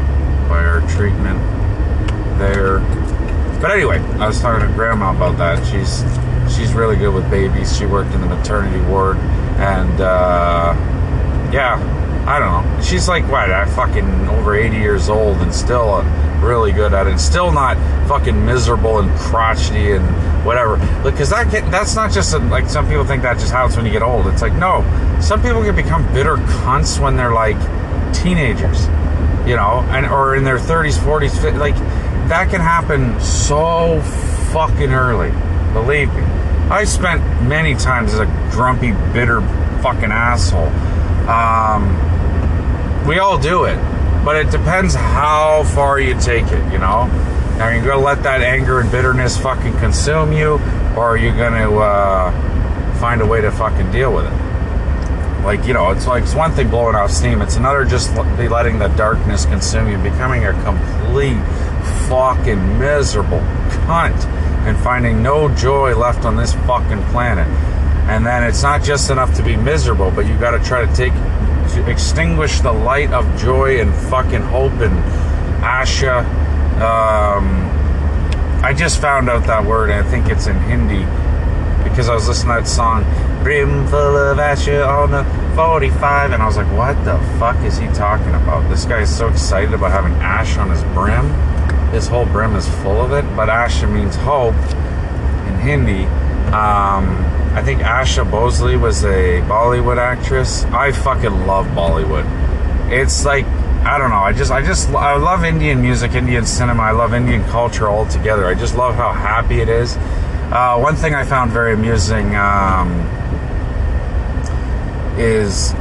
by our treatment there. But anyway i was talking to grandma about that. She's she's really good with babies. She worked in the maternity ward. And uh, yeah i don't know. She's like what i fucking over 80 years old and still really good at it. Still not fucking miserable and crotchety and whatever. Because that get, that's not just a, like some people think that just happens when you get old. It's like no, some people can become bitter cunts when they're like teenagers, you know, and or in their 30s, 40s. Like that can happen so fucking early. Believe me, I spent many times as a grumpy, bitter fucking asshole. Um, we all do it but it depends how far you take it, you know. Are you going to let that anger and bitterness fucking consume you, or are you going to uh, find a way to fucking deal with it? Like, you know, it's like it's one thing blowing off steam, it's another just be letting the darkness consume you, becoming a complete fucking miserable cunt and finding no joy left on this fucking planet. And then it's not just enough to be miserable, but you got to try to take extinguish the light of joy and fucking hope and asha. Um, I just found out that word. I think it's in Hindi because I was listening to that song, "Brim full of asha on the 45," and I was like, "What the fuck is he talking about?" This guy is so excited about having ash on his brim. His whole brim is full of it, but asha means hope in Hindi. Um, I think Asha Bhosle was a Bollywood actress. I fucking love Bollywood. It's like I don't know. I just I just I love Indian music, Indian cinema. I love Indian culture altogether. I just love how happy it is. Uh, one thing I found very amusing um, is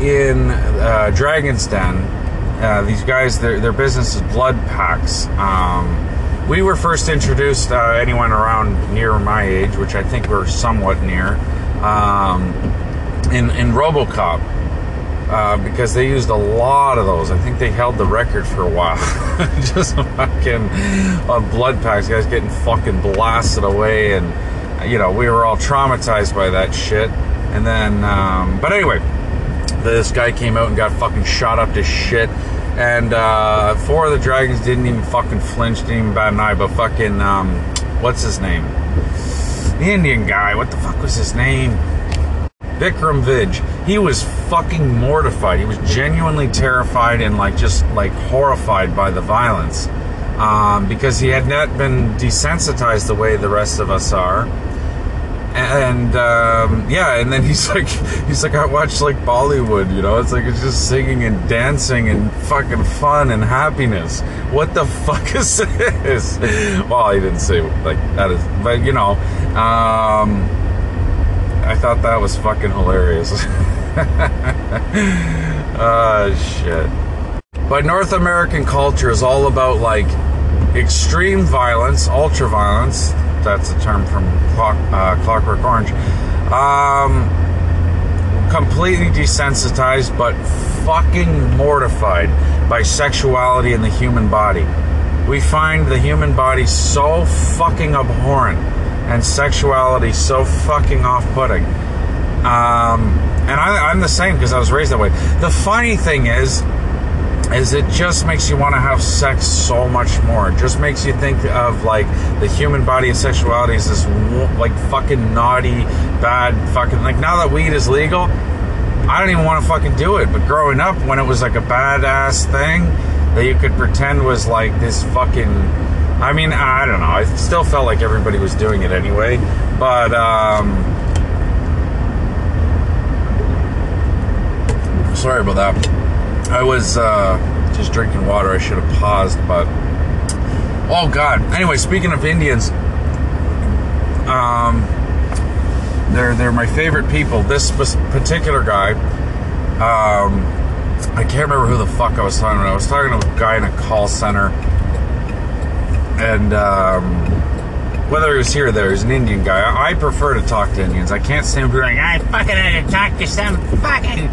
in uh, Dragon's Den. Uh, these guys, their, their business is blood packs. Um, we were first introduced uh, anyone around near my age, which I think we're somewhat near, um, in in RoboCop. Uh, because they used a lot of those. I think they held the record for a while. [laughs] Just fucking uh, blood packs, guys getting fucking blasted away, and you know we were all traumatized by that shit. And then, um, but anyway, this guy came out and got fucking shot up to shit and uh, four of the dragons didn't even fucking flinch, didn't even bat an eye. But fucking, um, what's his name? The Indian guy. What the fuck was his name? Vikram Vij. He was fucking mortified. He was genuinely terrified and like just like horrified by the violence um, because he had not been desensitized the way the rest of us are and um, yeah, and then he's [laughs] like, he's like, I watch like Bollywood, you know. It's like it's just singing and dancing and fucking fun and happiness. What the [laughs] fuck is this? Well, he didn't say like that is, but you know, um, I thought that was fucking hilarious. [laughs] Ah, uh, shit. But North American culture is all about like extreme violence, ultra violence that's a term from Clock, uh, Clockwork Orange. Um, completely desensitized, but fucking mortified by sexuality in the human body. We find the human body so fucking abhorrent and sexuality so fucking off putting. Um, and I, I'm the same because I was raised that way. The funny thing is, is it just makes you want to have sex so much more. It just makes you think of like the human body and sexuality is this like fucking naughty, bad fucking like now that weed is legal, I don't even want to fucking do it. But growing up when it was like a badass thing that you could pretend was like this fucking I mean, I don't know. I still felt like everybody was doing it anyway, but um sorry about that. I was uh, just drinking water. I should have paused, but oh god. Anyway, speaking of Indians, um, they're they're my favorite people. This particular guy, um, I can't remember who the fuck I was talking to. I was talking to a guy in a call center, and um, whether he was here or there, he's an Indian guy. I, I prefer to talk to Indians. I can't stand being like, I fucking had to talk to some fucking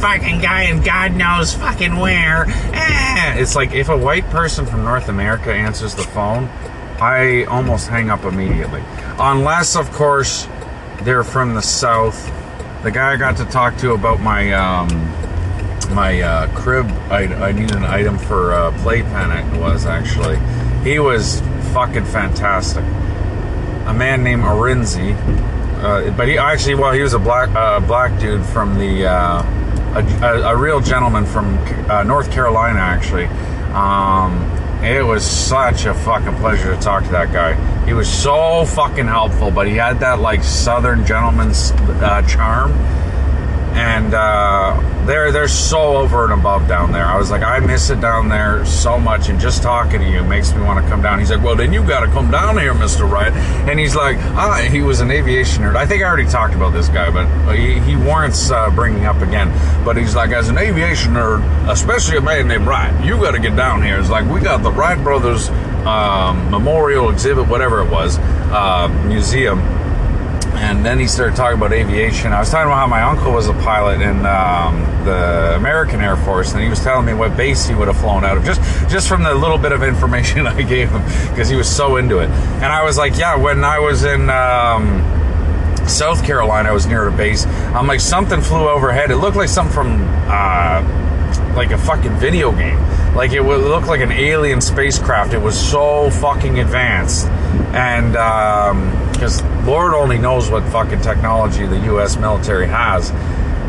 fucking guy and God knows fucking where. Eh. It's like if a white person from North America answers the phone, I almost hang up immediately. Unless, of course, they're from the South. The guy I got to talk to about my um, my uh, crib, I, I need an item for uh, playpen. It was actually. He was fucking fantastic a man named Arinzi. Uh, but he actually, well, he was a black uh, black dude from the uh, a, a, real gentleman from uh, North Carolina, actually. Um, it was such a fucking pleasure to talk to that guy. He was so fucking helpful, but he had that like Southern gentleman's uh, charm and uh, they're they're so over and above down there. I was like, I miss it down there so much, and just talking to you makes me want to come down. He's like, well, then you got to come down here, Mister Wright. And he's like, ah, he was an aviation nerd. I think I already talked about this guy, but he, he warrants uh, bringing up again. But he's like, as an aviation nerd, especially a man named Wright, you got to get down here. It's like we got the Wright brothers um, memorial exhibit, whatever it was, uh, museum. And then he started talking about aviation. I was talking about how my uncle was a pilot in um, the American Air Force, and he was telling me what base he would have flown out of, just just from the little bit of information [laughs] I gave him, because he was so into it. And I was like, yeah, when I was in. Um, South Carolina, I was near a base. I'm like, something flew overhead. It looked like something from uh, like a fucking video game. Like it would look like an alien spacecraft. It was so fucking advanced, and because Lord only knows what fucking technology the U.S. military has.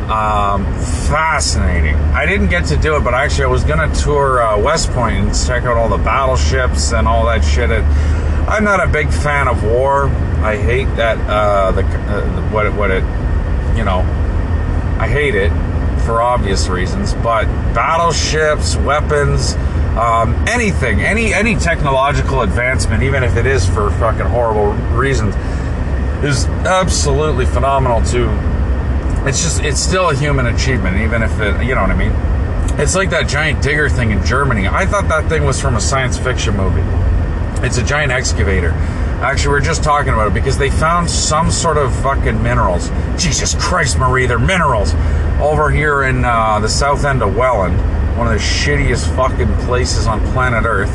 Um, fascinating. I didn't get to do it, but actually, I was gonna tour uh, West Point and check out all the battleships and all that shit. It, I'm not a big fan of war. I hate that uh, the uh, what it, what it you know. I hate it for obvious reasons, but battleships, weapons, um, anything, any any technological advancement, even if it is for fucking horrible reasons, is absolutely phenomenal. To it's just it's still a human achievement, even if it you know what I mean. It's like that giant digger thing in Germany. I thought that thing was from a science fiction movie. It's a giant excavator. Actually, we are just talking about it because they found some sort of fucking minerals. Jesus Christ, Marie, they're minerals over here in uh, the south end of Welland, one of the shittiest fucking places on planet Earth.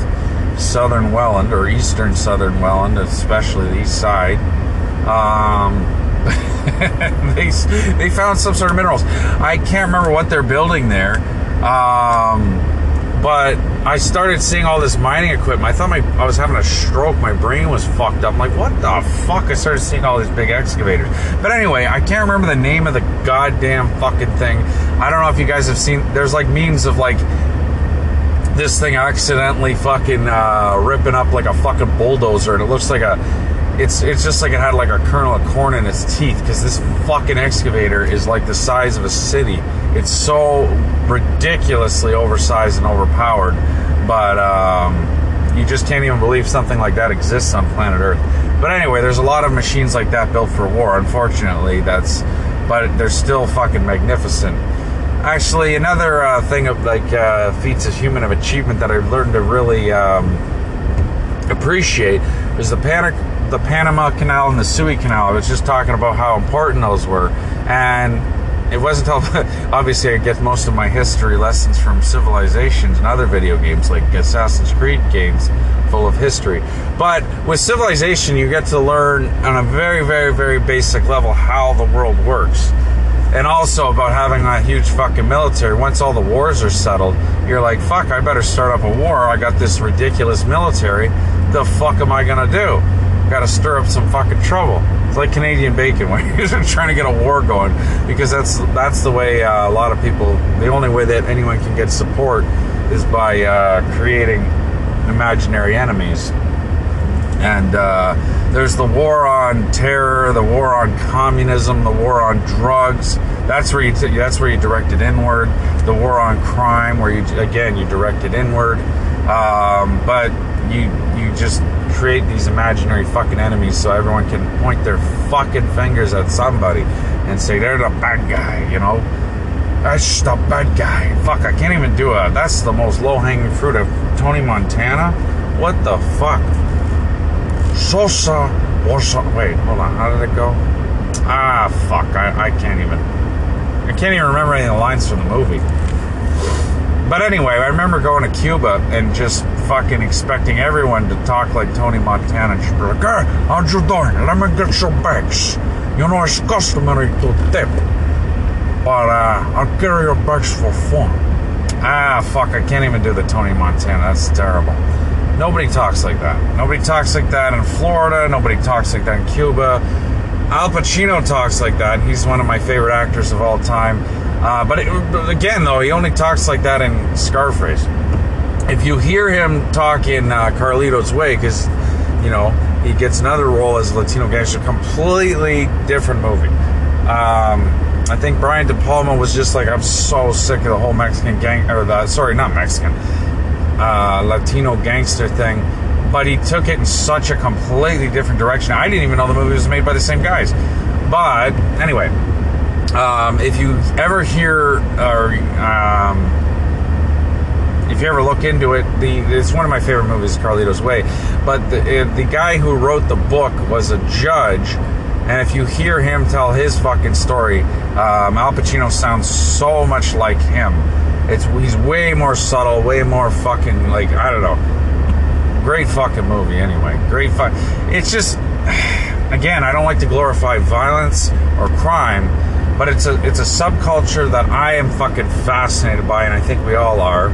Southern Welland or eastern Southern Welland, especially the east side. Um, [laughs] they they found some sort of minerals. I can't remember what they're building there. Um, but I started seeing all this mining equipment. I thought my I was having a stroke. My brain was fucked up. I'm like, what the fuck? I started seeing all these big excavators. But anyway, I can't remember the name of the goddamn fucking thing. I don't know if you guys have seen. There's like memes of like this thing accidentally fucking uh, ripping up like a fucking bulldozer, and it looks like a. It's it's just like it had like a kernel of corn in its teeth because this fucking excavator is like the size of a city it's so ridiculously oversized and overpowered, but um, you just can't even believe something like that exists on planet Earth. But anyway, there's a lot of machines like that built for war. Unfortunately, that's but they're still fucking magnificent. Actually, another uh, thing of like uh, feats of human of achievement that I've learned to really um, appreciate is the panic the Panama Canal and the Suez Canal. I was just talking about how important those were, and it wasn't until [laughs] obviously I get most of my history lessons from civilizations and other video games like Assassin's Creed games full of history. But with civilization, you get to learn on a very, very, very basic level how the world works. And also about having a huge fucking military. Once all the wars are settled, you're like, fuck, I better start up a war. I got this ridiculous military. The fuck am I gonna do? Got to stir up some fucking trouble. It's like Canadian bacon, where [laughs] you're trying to get a war going, because that's that's the way uh, a lot of people. The only way that anyone can get support is by uh, creating imaginary enemies. And uh, there's the war on terror, the war on communism, the war on drugs. That's where you t- that's where you direct it inward. The war on crime, where you again you direct it inward. Um, but you you just create these imaginary fucking enemies so everyone can point their fucking fingers at somebody and say they're the bad guy, you know? That's the bad guy. Fuck, I can't even do it. That's the most low hanging fruit of Tony Montana. What the fuck? Sosa was. Wait, hold on. How did it go? Ah, fuck. I, I can't even. I can't even remember any of the lines from the movie. But anyway, I remember going to Cuba and just fucking expecting everyone to talk like Tony Montana and just be like, hey, how you doing? Let me get your bags. You know, it's customary to tip. But uh, I'll carry your bags for fun. Ah, fuck, I can't even do the Tony Montana. That's terrible. Nobody talks like that. Nobody talks like that in Florida. Nobody talks like that in Cuba. Al Pacino talks like that. He's one of my favorite actors of all time. Uh, but, it, again, though, he only talks like that in Scarface. If you hear him talk in uh, Carlito's Way, because, you know, he gets another role as a Latino gangster, completely different movie. Um, I think Brian De Palma was just like, I'm so sick of the whole Mexican gang, or the, sorry, not Mexican, uh, Latino gangster thing. But he took it in such a completely different direction. I didn't even know the movie was made by the same guys. But anyway, um, if you ever hear or um, if you ever look into it, the it's one of my favorite movies, Carlito's Way. But the the guy who wrote the book was a judge, and if you hear him tell his fucking story, um, Al Pacino sounds so much like him. It's he's way more subtle, way more fucking like I don't know. Great fucking movie anyway. Great fun. It's just [sighs] again, I don't like to glorify violence or crime, but it's a it's a subculture that I am fucking fascinated by, and I think we all are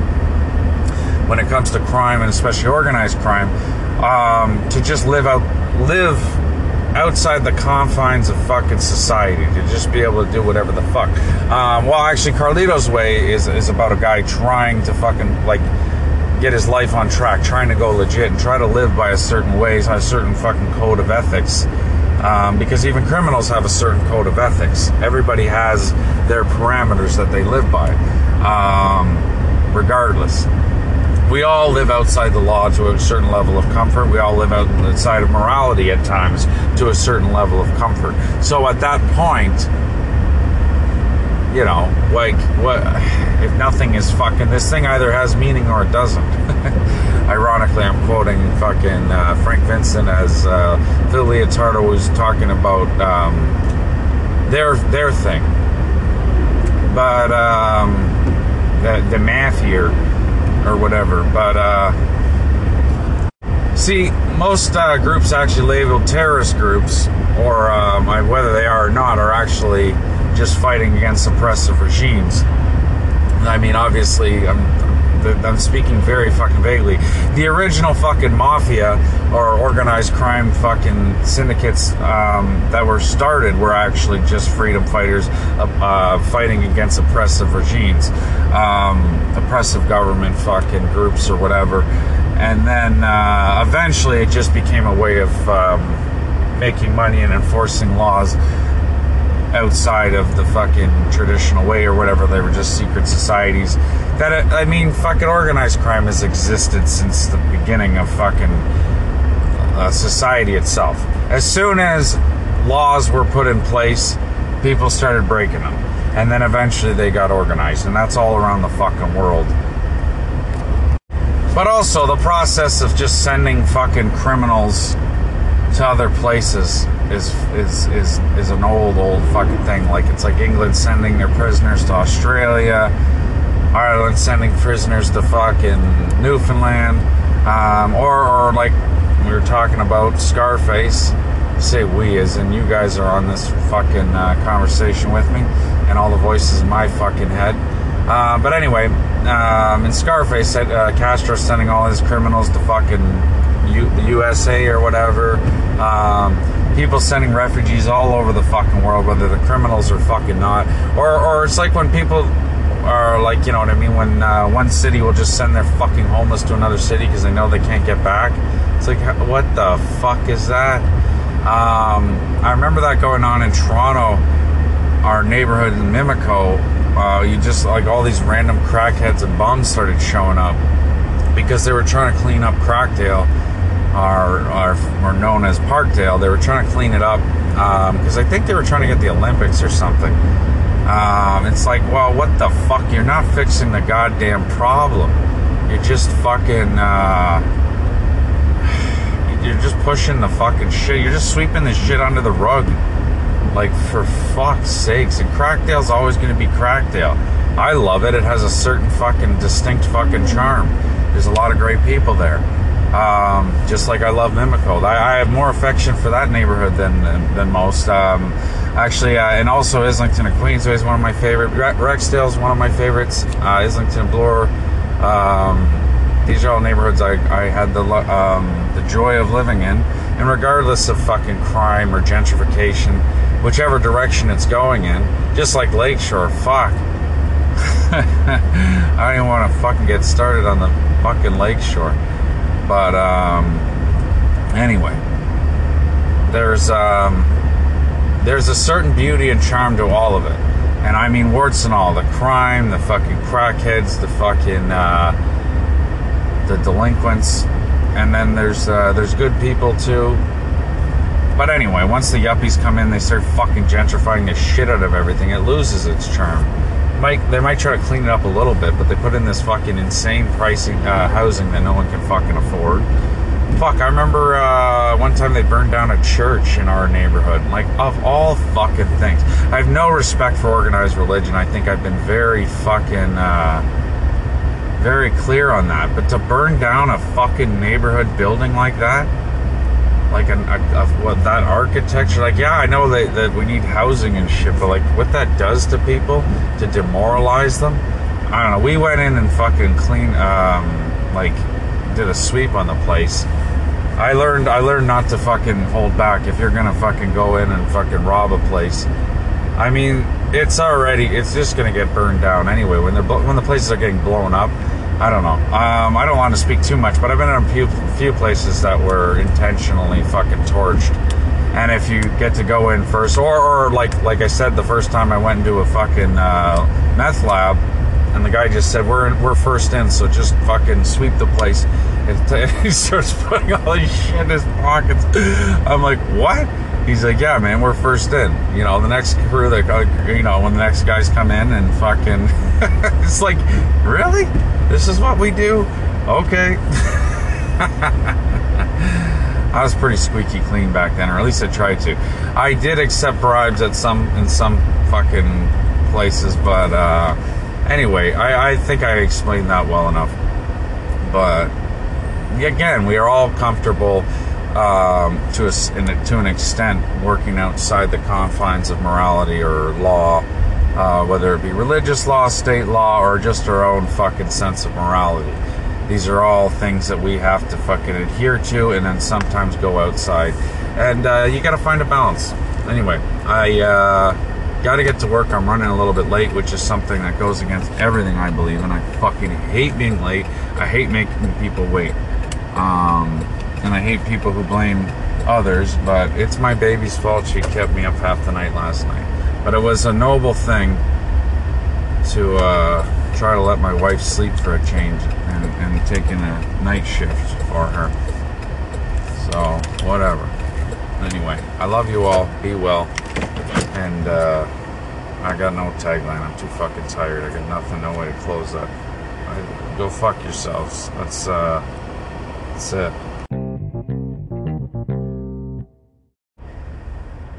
when it comes to crime and especially organized crime. Um, to just live out live outside the confines of fucking society to just be able to do whatever the fuck. Um, well, actually, Carlito's Way is is about a guy trying to fucking like get his life on track, trying to go legit and try to live by a certain ways, a certain fucking code of ethics. Um, because even criminals have a certain code of ethics. Everybody has their parameters that they live by, um, regardless we all live outside the law to a certain level of comfort. We all live outside of morality at times to a certain level of comfort. So at that point, you know, like what if nothing is fucking this thing either has meaning or it doesn't. [laughs] Ironically, I'm quoting fucking uh, Frank Vincent as uh, Phil Leotardo was talking about um, their their thing, but um, the the math here or whatever. But uh, see, most uh, groups actually labeled terrorist groups, or um, whether they are or not, are actually just fighting against oppressive regimes. I mean, obviously, I'm, I'm speaking very fucking vaguely. The original fucking mafia or organized crime fucking syndicates um, that were started were actually just freedom fighters uh, uh, fighting against oppressive regimes, um, oppressive government fucking groups or whatever. And then uh, eventually it just became a way of um, making money and enforcing laws outside of the fucking traditional way or whatever. They were just secret societies. That I mean, fucking organized crime has existed since the beginning of fucking uh, society itself. As soon as laws were put in place, people started breaking them, and then eventually they got organized, and that's all around the fucking world. But also the process of just sending fucking criminals to other places is is is is an old old fucking thing. Like it's like England sending their prisoners to Australia, Ireland sending prisoners to fucking Newfoundland, um, or or like we were talking about Scarface. Say we, as in you guys are on this fucking uh, conversation with me, and all the voices in my fucking head. Uh, but anyway, um, in Scarface, uh, Castro sending all his criminals to fucking U- the USA or whatever. Um, people sending refugees all over the fucking world, whether the criminals or fucking not. Or, or it's like when people are like, you know what I mean? When uh, one city will just send their fucking homeless to another city because they know they can't get back. It's like, what the fuck is that? Um, I remember that going on in Toronto, our neighborhood in Mimico. Uh, you just like all these random crackheads and bums started showing up because they were trying to clean up Crackdale are, or, are known as Parkdale. They were trying to clean it up because um, I think they were trying to get the Olympics or something. Um, it's like, well, what the fuck? You're not fixing the goddamn problem. You're just fucking. Uh, [sighs] you're just pushing the fucking shit. You're just sweeping the shit under the rug. Like, for fuck's sakes. And Crackdale's always going to be Crackdale. I love it. It has a certain fucking distinct fucking charm. There's a lot of great people there. Um, just like I love Mimico. I, I, have more affection for that neighborhood than than, than most. Um, actually, uh, and also Islington and Queensway is one of my favorite. Rexdale is one of my favorites. Uh, Islington and Bloor. Um, these are all neighborhoods I, I had the um, the joy of living in. And regardless of fucking crime or gentrification, whichever direction it's going in, just like Lakeshore, fuck. [laughs] I don't even want to fucking get started on the fucking Lakeshore. But um, anyway, there's um, there's a certain beauty and charm to all of it, and I mean warts and all the crime, the fucking crackheads, the fucking uh, the delinquents, and then there's uh, there's good people too. But anyway, once the yuppies come in, they start fucking gentrifying the shit out of everything. It loses its charm. Might they might try to clean it up a little bit, but they put in this fucking insane pricing uh, housing that no one can fucking afford. Fuck, I remember uh, one time they burned down a church in our neighborhood. Like, of all fucking things. I have no respect for organized religion. I think I've been very fucking, uh, very clear on that. But to burn down a fucking neighborhood building like that, like an, a, a, what that architecture, like, yeah, I know that, that we need housing and shit, but like what that does to people to demoralize them, I don't know. We went in and fucking clean, um, like, did a sweep on the place I learned I learned not to fucking hold back if you're gonna fucking go in and fucking rob a place. I mean, it's already it's just gonna get burned down anyway. When they're when the places are getting blown up, I don't know. Um, I don't want to speak too much, but I've been in a few few places that were intentionally fucking torched. And if you get to go in first, or, or like like I said the first time I went into a fucking uh, meth lab, and the guy just said we're we're first in, so just fucking sweep the place. And [laughs] he starts putting all his shit in his pockets. I'm like, what? He's like, yeah, man, we're first in. You know, the next crew that, you know, when the next guys come in and fucking, [laughs] it's like, really? This is what we do? Okay. [laughs] I was pretty squeaky clean back then, or at least I tried to. I did accept bribes at some in some fucking places, but uh, anyway, I, I think I explained that well enough. But again, we are all comfortable um, to a, to an extent working outside the confines of morality or law, uh, whether it be religious law, state law, or just our own fucking sense of morality. These are all things that we have to fucking adhere to, and then sometimes go outside, and uh, you got to find a balance. Anyway, I. Uh, got to get to work. I'm running a little bit late, which is something that goes against everything I believe in. I fucking hate being late. I hate making people wait. Um, and I hate people who blame others, but it's my baby's fault. She kept me up half the night last night. But it was a noble thing to uh, try to let my wife sleep for a change and, and taking a night shift for her. So, whatever. Anyway, I love you all. Be well. And uh, I got no tagline. I'm too fucking tired. I got nothing, no way to close that. Go fuck yourselves. That's uh, that's it.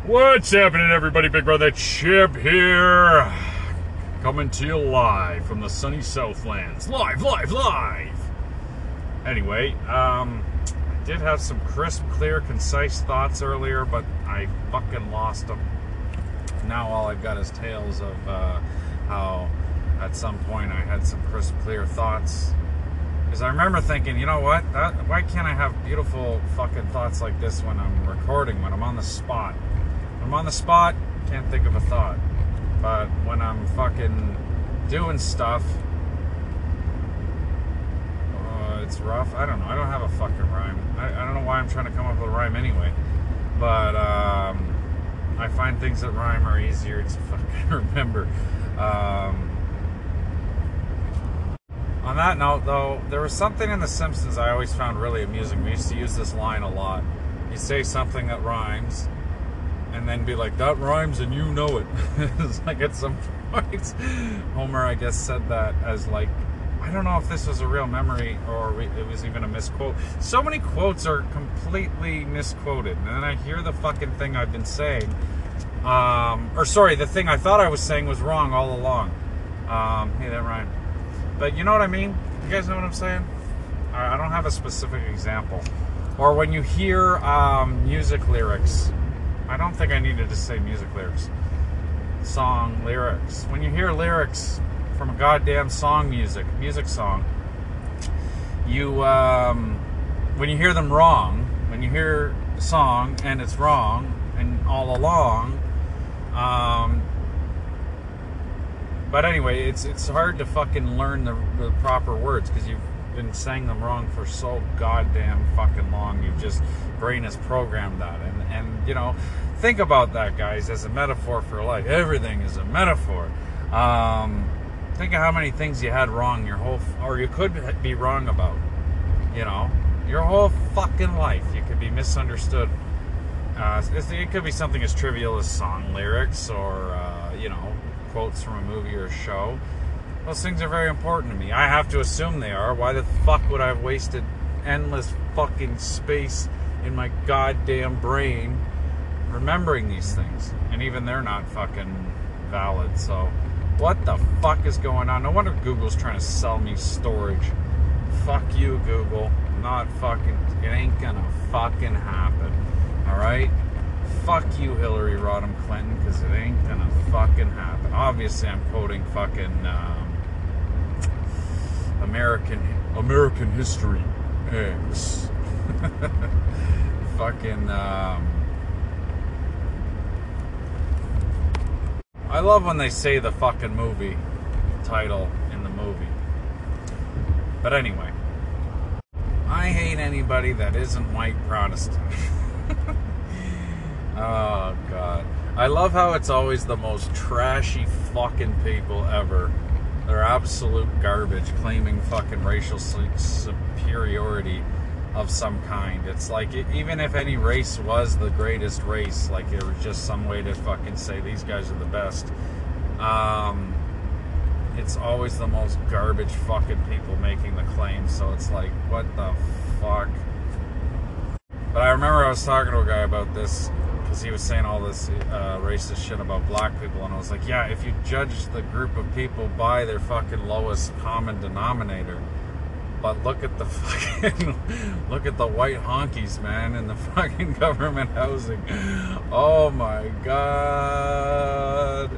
What's happening, everybody? Big Brother Chip here. Coming to you live from the sunny Southlands. Live, live, live! Anyway, um, I did have some crisp, clear, concise thoughts earlier, but I fucking lost them. Now all I've got is tales of uh, how at some point I had some crisp, clear thoughts because I remember thinking, you know what? That, why can't I have beautiful fucking thoughts like this when I'm recording, when I'm on the spot? I'm on the spot, can't think of a thought. But when I'm fucking doing stuff, uh, it's rough. I don't know. I don't have a fucking rhyme. I, I, don't know why I'm trying to come up with a rhyme anyway. But um, I find things that rhyme are easier to [laughs] fucking remember. Um, on that note, though, there was something in The Simpsons I always found really amusing. We used to use this line a lot. You say something that rhymes, and then be like, that rhymes and you know it. [laughs] it's like at some point, Homer, I guess, said that as like, I don't know if this was a real memory or it was even a misquote. So many quotes are completely misquoted. And then I hear the fucking thing I've been saying. Um, or sorry, the thing I thought I was saying was wrong all along. Um, hey, that rhymed. But you know what I mean? You guys know what I'm saying? I don't have a specific example. Or when you hear um, music lyrics, I don't think I needed to say music lyrics. Song lyrics. When you hear lyrics from a goddamn song music, music song, you, um, when you hear them wrong, when you hear a song and it's wrong and all along, um, but anyway, it's it's hard to fucking learn the, the proper words because you've been saying them wrong for so goddamn fucking long. You've just brain has programmed that, and and you know, think about that, guys, as a metaphor for life. Everything is a metaphor. Um, think of how many things you had wrong your whole, or you could be wrong about. You know, your whole fucking life, you could be misunderstood. Uh, it could be something as trivial as song lyrics, or uh, you know quotes from a movie or a show, those things are very important to me. I have to assume they are. Why the fuck would I have wasted endless fucking space in my goddamn brain remembering these things? And even they're not fucking valid. So, what the fuck is going on? No wonder Google's trying to sell me storage. Fuck you, Google. Not fucking. It ain't gonna fucking happen. Alright? Fuck you, Hillary Rodham Clinton, because it ain't gonna fucking happen. Obviously, I'm quoting fucking. Um, American American History X. [laughs] Fucking. Um, I love when they say the fucking movie title in the movie. But anyway, I hate anybody that isn't white Protestant. [laughs] oh god. I love how it's always the most trashy fucking people ever they're absolute garbage, claiming fucking racial superiority of some kind. It's like even if any race was the greatest race, like it was just some way to fucking say these guys are the best. Um, it's always the most garbage fucking people making the claim. So it's like, what the fuck? But I remember I was talking to a guy about this because he was saying all this uh, racist shit about black people, and I was like, yeah, if you judge the group of people by their fucking lowest common denominator, but look at the [laughs] fucking look at the white honkies, man, in the [laughs] fucking government housing. Oh my god,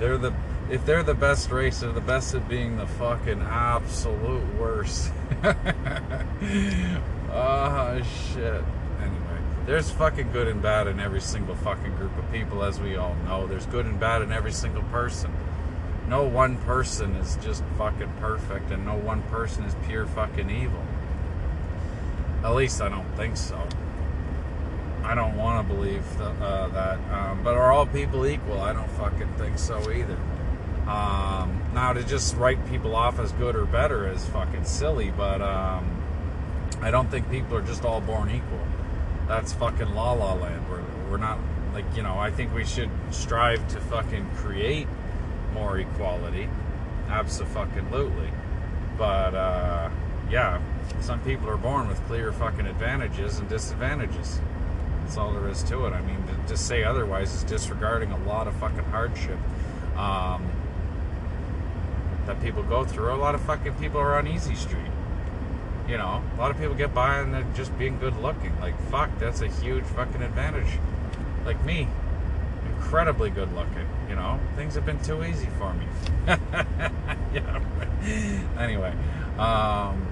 they're the if they're the best race, they're the best at being the fucking absolute worst. [laughs] Ah oh, shit there's fucking good and bad in every single fucking group of people, as we all know. There's good and bad in every single person. No one person is just fucking perfect, and no one person is pure fucking evil. At least I don't think so. I don't want to believe the, uh, that. Um, but are all people equal? I don't fucking think so either. Um, now, to just write people off as good or better is fucking silly, but um, I don't think people are just all born equal that's fucking la la land. We're, we're not, like, you know, I think we should strive to fucking create more equality. Absolutely. But, uh, yeah, some people are born with clear fucking advantages and disadvantages. That's all there is to it. I mean, to just say otherwise is disregarding a lot of fucking hardship um, that people go through. A lot of fucking people are on easy street. You know, a lot of people get by and they're just being good looking. Like, fuck, that's a huge fucking advantage. Like me, incredibly good looking. You know, things have been too easy for me. [laughs] yeah. Anyway, um,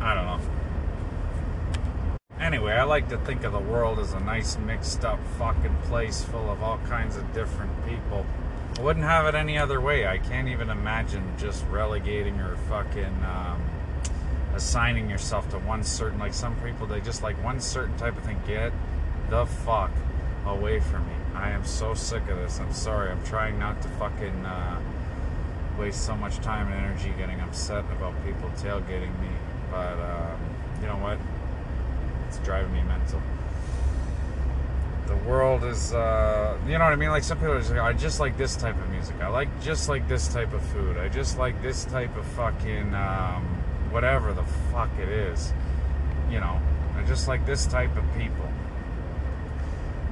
I don't know. Anyway, I like to think of the world as a nice mixed up fucking place full of all kinds of different people. I wouldn't have it any other way. I can't even imagine just relegating or fucking um, assigning yourself to one certain like some people they just like one certain type of thing. Get the fuck away from me. I am so sick of this. I'm sorry. I'm trying not to fucking uh, waste so much time and energy getting upset about people tailgating me. But um, you know what? It's driving me mental. The world is uh, you know what i mean? Like some people are just like i just like this type of music. I like just like this type of food. I just like this type of fucking um, whatever the fuck it is. You know, just like this type of people.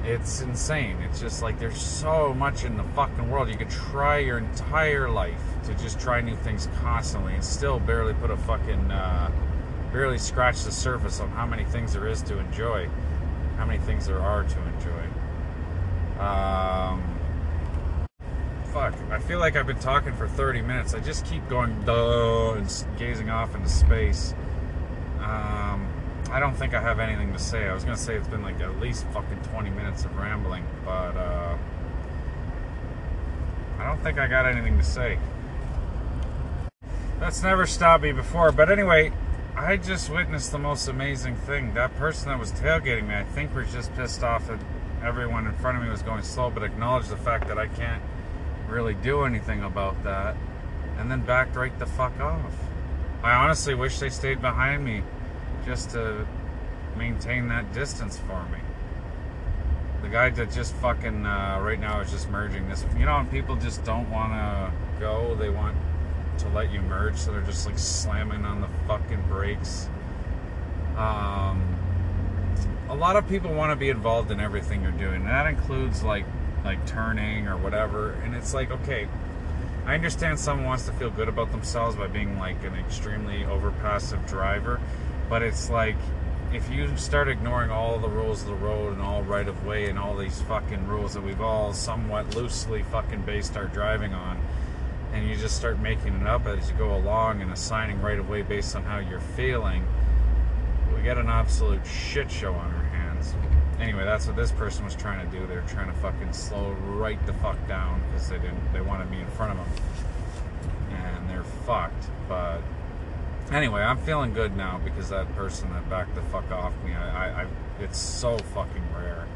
It's insane. It's just like there's so much in the fucking world. You could try your entire life to just try new things constantly and still barely put a fucking, uh, barely scratch the surface on how many things there is to enjoy, how many things there are to enjoy. Um, fuck. I feel like I've been talking for 30 minutes. I just keep going duh and gazing off into space. Um, I don't think I have anything to say. I was gonna say it's been like at least fucking 20 minutes of rambling, but uh, I don't think I got anything to say. That's never stopped me before. But anyway, I just witnessed the most amazing thing. That person that was tailgating me, I think was just pissed off that everyone in front of me was going slow, but acknowledged the fact that I can't really do anything about that and then backed right the fuck off. I honestly wish they stayed behind me just to maintain that distance for me. the guy that just fucking uh, right now is just merging this. You know, people just don't want to go, they want to let you merge, so they're just like slamming on the fucking brakes. Um, a lot of people want to be involved in everything you're doing, and that includes like like turning or whatever. And it's like, okay, I understand someone wants to feel good about themselves by being like an extremely over passive driver, but it's like if you start ignoring all the rules of the road and all right of way and all these fucking rules that we've all somewhat loosely fucking based our driving on, and you just start making it up as you go along and assigning right of way based on how you're feeling, we get an absolute shit show on our hands. Anyway, that's what this person was trying to do. They're trying to fucking slow right the fuck down because they didn't. They wanted me in front of them, and they're fucked. But anyway, I'm feeling good now because that person that backed the fuck off me, I, I, I it's so fucking rare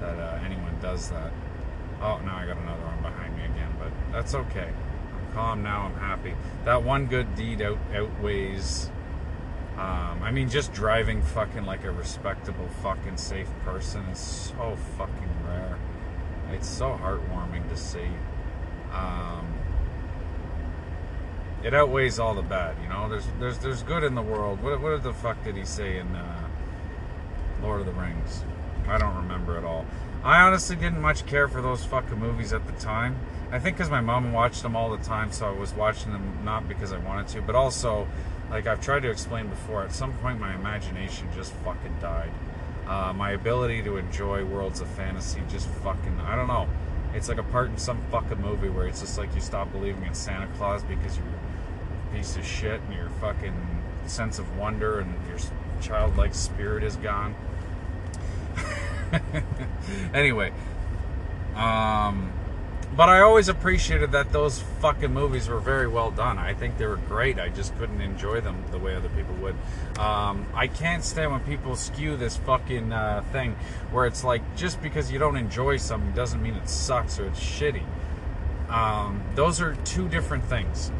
that uh, anyone does that. Oh, now I got another one behind me again, but that's okay. I'm calm now. I'm happy. That one good deed out, outweighs. Um, I mean, just driving fucking like a respectable, fucking safe person is so fucking rare. It's so heartwarming to see. Um, it outweighs all the bad. You know, there's there's there's good in the world. What what the fuck did he say in uh, Lord of the Rings? I don't remember at all. I honestly didn't much care for those fucking movies at the time. I think because my mom watched them all the time, so I was watching them not because I wanted to, but also, like I've tried to explain before, at some point my imagination just fucking died. Uh, my ability to enjoy worlds of fantasy just fucking, I don't know. It's like a part in some fucking movie where it's just like you stop believing in Santa Claus because you're a piece of shit and your fucking sense of wonder and your childlike spirit is gone. [laughs] anyway, um, but I always appreciated that those fucking movies were very well done. I think they were great. I just couldn't enjoy them the way other people would. Um, I can't stand when people skew this fucking uh, thing where it's like just because you don't enjoy something doesn't mean it sucks or it's shitty. Um, those are two different things.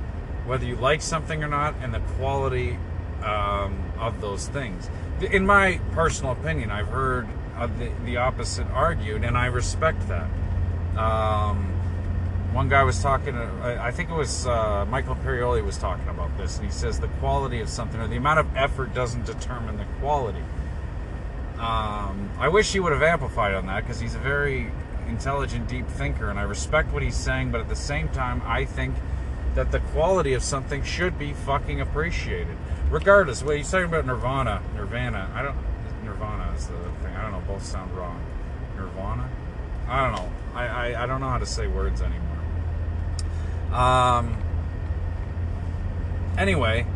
Whether you like something or not, and the quality um, of those things. In my personal opinion, I've heard the, the opposite argued, and I respect that. Um, one guy was talking, I think it was uh, Michael Imperioli was talking about this, and he says the quality of something or the amount of effort doesn't determine the quality. Um, I wish he would have amplified on that because he's a very intelligent, deep thinker, and I respect what he's saying, but at the same time, I think that the quality of something should be fucking appreciated. Regardless, well, he's talking about Nirvana. Nirvana. I don't. Nirvana is the thing. I don't know. Both sound wrong. Nirvana. I don't know. I, I, I don't know how to say words anymore. Um. Anyway,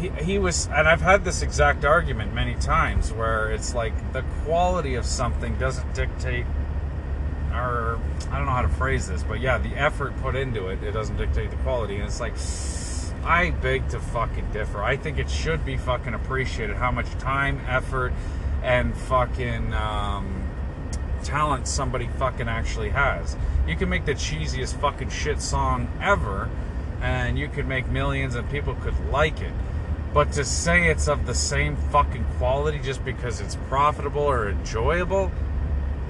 he, he was, and I've had this exact argument many times where it's like the quality of something doesn't dictate, or I don't know how to phrase this, but yeah, the effort put into it, it doesn't dictate the quality. And it's like, I beg to fucking differ. I think it should be fucking appreciated how much time, effort, and fucking um, talent somebody fucking actually has. You can make the cheesiest fucking shit song ever, and you could make millions and people could like it. But to say it's of the same fucking quality just because it's profitable or enjoyable,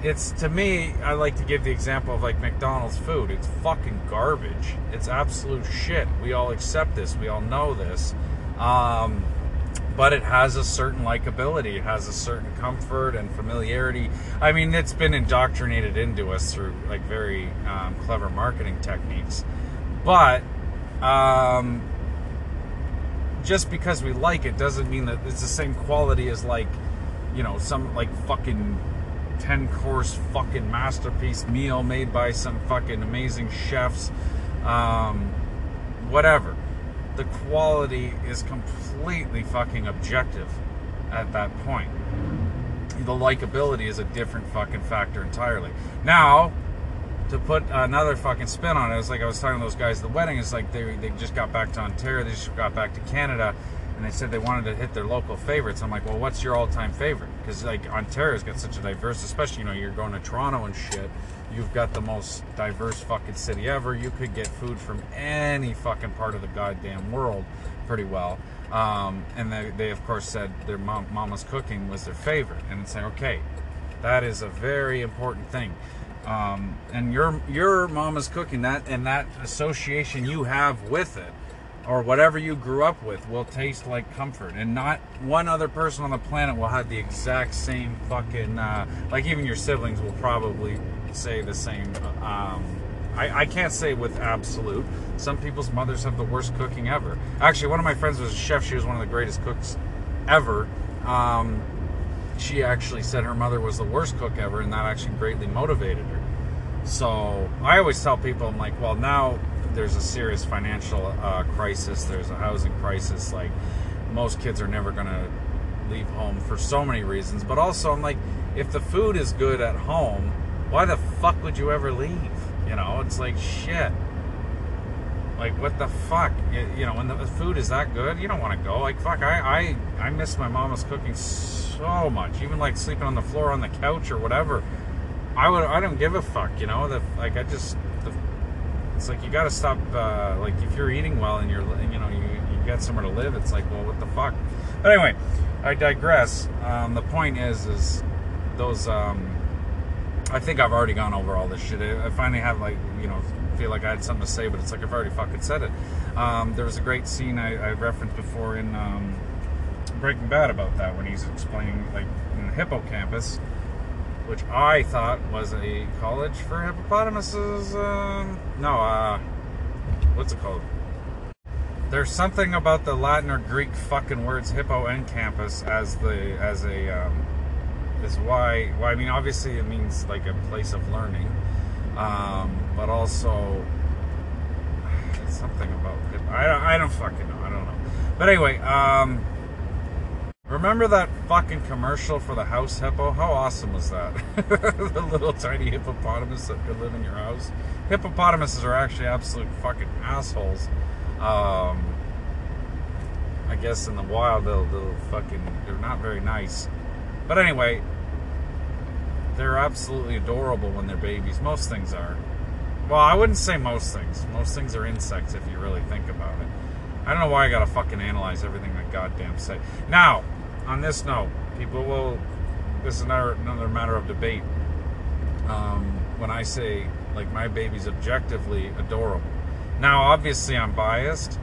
it's to me, I like to give the example of like McDonald's food. It's fucking garbage. It's absolute shit. We all accept this. We all know this. Um, but it has a certain likability. It has a certain comfort and familiarity. I mean, it's been indoctrinated into us through like very um, clever marketing techniques. But um, just because we like it doesn't mean that it's the same quality as like, you know, some like fucking 10 course fucking masterpiece meal made by some fucking amazing chefs. Um, whatever the quality is completely fucking objective at that point. The likability is a different fucking factor entirely. Now, to put another fucking spin on it, it's like I was talking to those guys at the wedding. It's like they, they just got back to Ontario, they just got back to Canada, and they said they wanted to hit their local favorites. I'm like, well, what's your all-time favorite? Because like Ontario's got such a diverse, especially you know you're going to Toronto and shit. You've got the most diverse fucking city ever. You could get food from any fucking part of the goddamn world pretty well. Um, and they, they, of course, said their mom, mama's cooking was their favorite. And it's like, okay, That is a very important thing. Um, and your your mama's cooking that and that association you have with it or whatever you grew up with will taste like comfort and not one other person on the planet will have the exact same fucking uh, like even your siblings will probably say the same um, I, I can't say with absolute. Some people's mothers have the worst cooking ever. Actually one of my friends was a chef. She was one of the greatest cooks ever. Um, she actually said her mother was the worst cook ever and that actually greatly motivated her. So i always tell people i'm like well now there's a serious financial uh, crisis, there's a housing crisis. Like most kids are never going to leave home for so many reasons. But also, I'm like, if the food is good at home, why the fuck would you ever leave? You know, it's like shit. Like what the fuck? You, you know, when the food is that good, you don't want to go. Like fuck, I I I miss my mama's cooking so much. Even like sleeping on the floor on the couch or whatever. I would I don't give a fuck. You know, the like I just it's like you got to stop. Uh, like if you're eating well and you're, you know, you you got somewhere to live, it's like, well, what the fuck. But anyway, I digress. Um, the point is, is those. Um, I think I've already gone over all this shit. I finally have like, you know, feel like I had something to say, but it's like I've already fucking said it. Um, there was a great scene I, I referenced before in um, Breaking Bad about that when he's explaining like in the hippocampus which I thought was a college for hippopotamuses. Um, no, uh, what's it called? There's something about the Latin or Greek fucking words hippo and campus as the as a um, is why. Well, I mean, obviously it means like a place of learning, um, but also something about. I I don't fucking know. I don't know. But anyway, um, Remember that fucking commercial for the house hippo? How awesome was that? [laughs] the little tiny hippopotamus that could live in your house. Hippopotamuses are actually absolute fucking assholes. Um, I guess in the wild they'll, they'll fucking they're not very nice. But anyway, they're absolutely adorable when they're babies. Most things are. Well, I wouldn't say most things. Most things are insects if you really think about it. I don't know why I gotta fucking analyze everything that goddamn say. Now, on this note, people will. This is another another matter of debate. Um, when I say like my baby's objectively adorable. Now, obviously, I'm biased.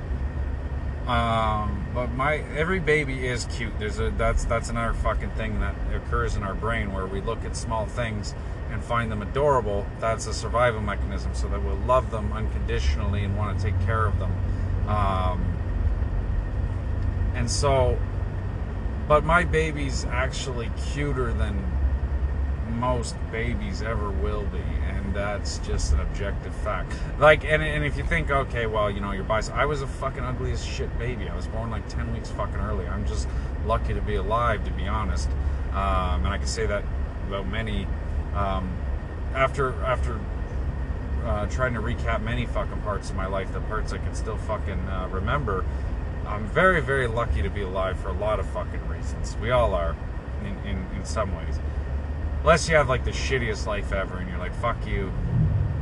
Um, but my every baby is cute. There's a that's that's another fucking thing that occurs in our brain where we look at small things and find them adorable. That's a survival mechanism, so that we'll love them unconditionally and want to take care of them. Um, and so but my baby's actually cuter than most babies ever will be, and that's just an objective fact. Like, and, and if you think, okay, well, you know, you're biased. I was a fucking ugly as shit baby. I was born like 10 weeks fucking early. I'm just lucky to be alive, to be honest. Um, and I can say that about many. Um, after after uh, trying to recap many fucking parts of my life, the parts I can still fucking uh, remember, I'm very, very lucky to be alive for a lot of fucking reasons. We all are, in, in, in some ways. Unless you have like the shittiest life ever and you're like, fuck you,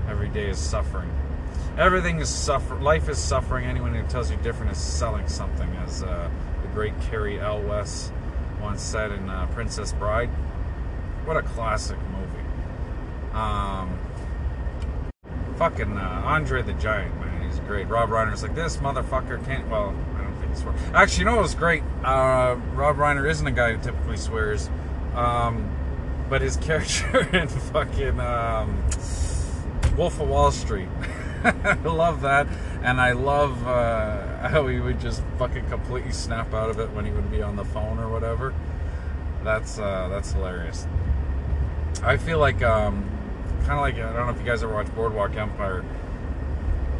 every day is suffering. Everything is suffer. Life is suffering. Anyone who tells you different is selling something, as uh, the great Cary Elwes once said in uh, Princess Bride. What a classic movie. Um, fucking uh, Andre the Giant, man, he's great. Rob Reiner's like this motherfucker can't. Well, I don't think he swear. Actually, you know what was great? Uh, Rob Reiner isn't a guy who typically swears, um, but his character [laughs] in fucking um, Wolf of Wall Street. [laughs] I love that, and I love uh, how he would just fucking completely snap out of it when he would be on the phone or whatever. That's uh, that's hilarious. I feel like um, kind of like I don't know if you guys ever watched Boardwalk Empire,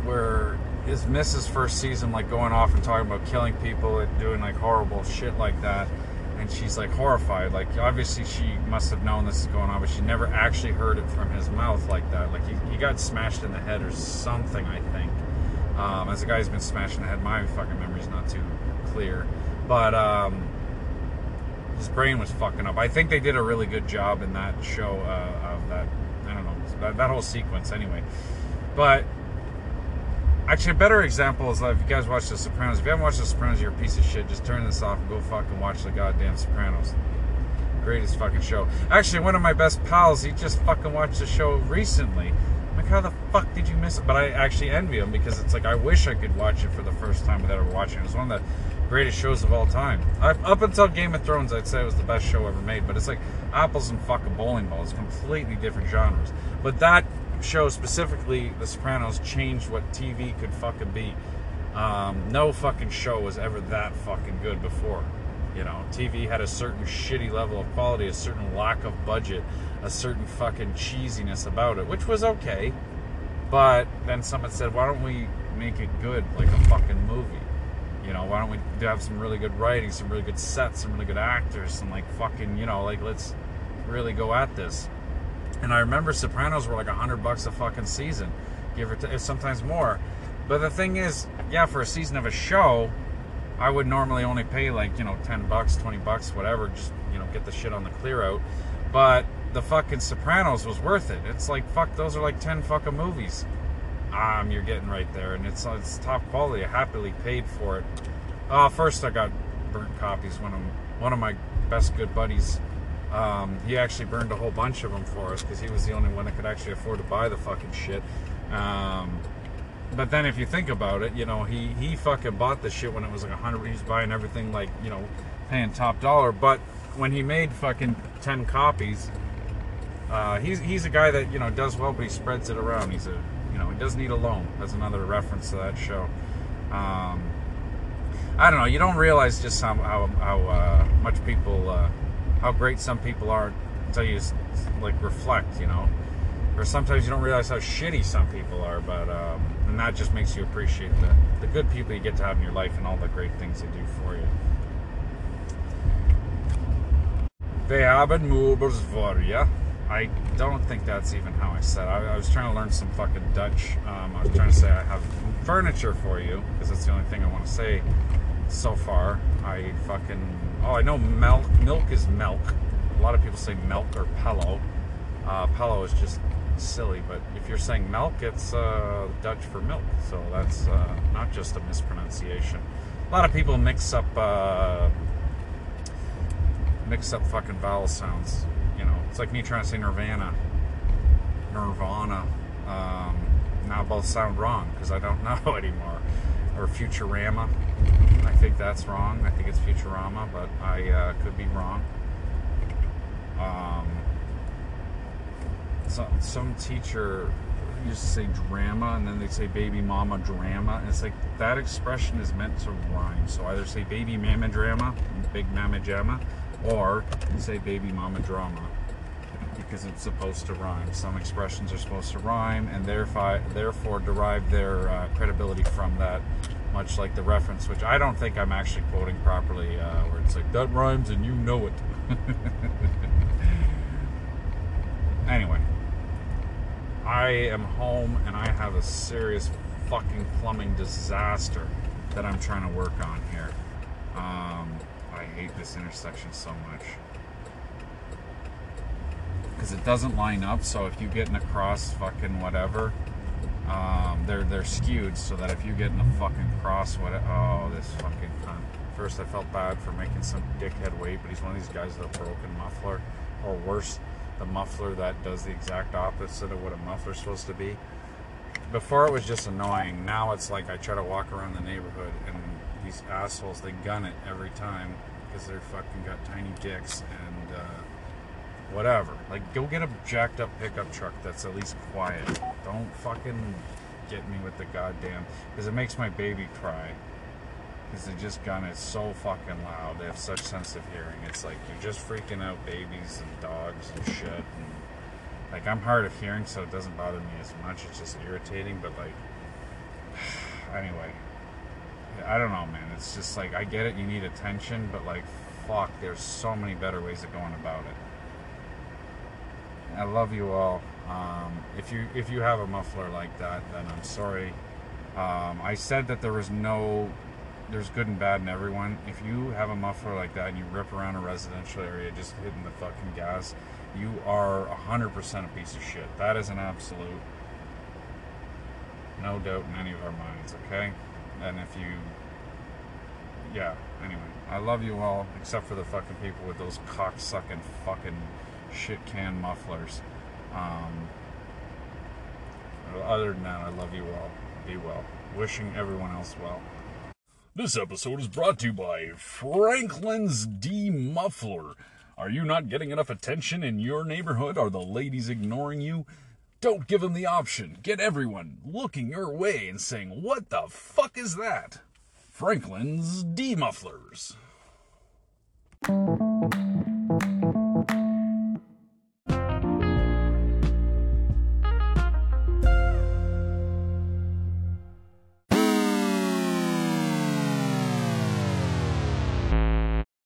where is Mrs. first season like going off and talking about killing people and doing like horrible shit like that and she's like horrified. Like obviously she must have known this is going on but she never actually heard it from his mouth like that. Like he, he got smashed in the head or something i think. Um, as a guy who's been smashed in the head my fucking memory's not too clear. But um, his brain was fucking up. I think they did a really good job in that show uh, of that i don't know that, that whole sequence anyway. But Actually, a better example is like if you guys watch The Sopranos. If you haven't watched The Sopranos, you're a piece of shit. Just turn this off and go fucking watch the goddamn Sopranos. Greatest fucking show. Actually, one of my best pals, he just fucking watched the show recently. I'm like, how the fuck did you miss it? But I actually envy him because it's like I wish I could watch it for the first time without ever watching it. It's one of the greatest shows of all time. I, up until Game of Thrones, I'd say it was the best show ever made. But it's like apples and fucking bowling balls, completely different genres. But that show specifically, The Sopranos, changed what TV could fucking be. Um, no fucking show was ever that fucking good before. You know, TV had a certain shitty level of quality, a certain lack of budget, a certain fucking cheesiness about it, which was okay. But then someone said, why don't we make it good like a fucking movie? You know, why don't we have some really good writing, some really good sets, some really good actors, some like fucking, you know, like let's really go at this. And I remember Sopranos were like a hundred bucks a fucking season, give or t- sometimes more. But the thing is, yeah, for a season of a show, I would normally only pay like, you know, 10 bucks, 20 bucks, whatever, just, you know, get the shit on the clear out. But the fucking Sopranos was worth it. It's like, fuck, those are like 10 fucking movies. Um, you're getting right there. And it's, it's top quality. I happily paid for it. Uh, first, I got burnt copies. One of, one of my best good buddies, um, he actually burned a whole bunch of them for us because he was the only one that could actually afford to buy the fucking shit. Um, but then if you think about it, you know, he he fucking bought the shit when it was like a hundred. was buying everything like you know, paying top dollar. But when he made fucking ten copies, uh, he's he's a guy that you know does well, but he spreads it around. He's a you know he doesn't need a loan. That's another reference to that show. Um, I don't know. You don't realize just how how, how uh, much people, uh, how great some people are until you like reflect. You know or sometimes you don't realize how shitty some people are, but um, and that just makes you appreciate the, the good people you get to have in your life and all the great things they do for you. They haben you. I don't think that's even how I said. I, I was trying to learn some fucking Dutch. Um, I was trying to say I have furniture for you because that's the only thing I want to say so far. I fucking oh I know milk. Milk is milk. A lot of people say milk or pillow. Uh, pillow is just silly, but if you're saying milk, it's uh, Dutch for milk, so that's uh, not just a mispronunciation. A lot of people mix up uh, mix up fucking vowel sounds. You know, it's like me trying to say Nirvana, Nirvana. Um, now both sound wrong because I don't [laughs] know anymore. Or Futurama. I think that's wrong. I think it's Futurama, but I uh, could be wrong. Um, some, some teacher used to say drama and then they say baby mama drama and it's like that expression is meant to rhyme so either say baby mama drama big mama jamma or say baby mama drama because it's supposed to rhyme some expressions are supposed to rhyme and therefore therefore derive their uh, credibility from that much like the reference which i don't think i'm actually quoting properly uh, where it's like that rhymes and you know it [laughs] anyway I am home and I have a serious fucking plumbing disaster that I'm trying to work on here. Um, I hate this intersection so much. Because it doesn't line up, so if you get in a cross fucking whatever, um, they're they're skewed so that if you get in a fucking cross, what? Oh, this fucking cunt. First, I felt bad for making some dickhead wait, but he's one of these guys with a broken muffler, or worse, the muffler that does the exact opposite of what a muffler's supposed to be. Before it was just annoying. Now it's like I try to walk around the neighborhood and these assholes they gun it every time because they're fucking got tiny dicks and whatever. Like go get a jacked up pickup truck that's at least quiet. Don't fucking get me with the goddamn because it makes my baby cry because they just gun it so fucking loud. They have such sensitive hearing. It's like you're just freaking out babies and dogs and shit. And, like I'm hard of hearing, so it doesn't bother me as much. It's just irritating, but like [sighs] anyway, I don't know, man. It's just like I get it. You need attention, but like fuck, there's so many better ways of going about it. I love you all. Um, if you if you have a muffler like that, then I'm sorry. Um, I said that there was no there's good and bad in everyone. If you have a muffler like that and you rip around a residential area just hitting the fucking gas, you are 100% a piece of shit. That is an absolute. No doubt in any of our minds, okay? And if you yeah. Anyway, I love you all, except for the fucking people with those cock sucking fucking shit can mufflers. Um, other than that, I love you all. Be well. Wishing everyone else well. This episode is brought to you by Franklin's D-Muffler. Are you not getting enough attention in your neighborhood? Are the ladies ignoring you? Don't give them the option. Get everyone looking your way and saying, What the fuck is that? Franklin's D-Mufflers. Bye.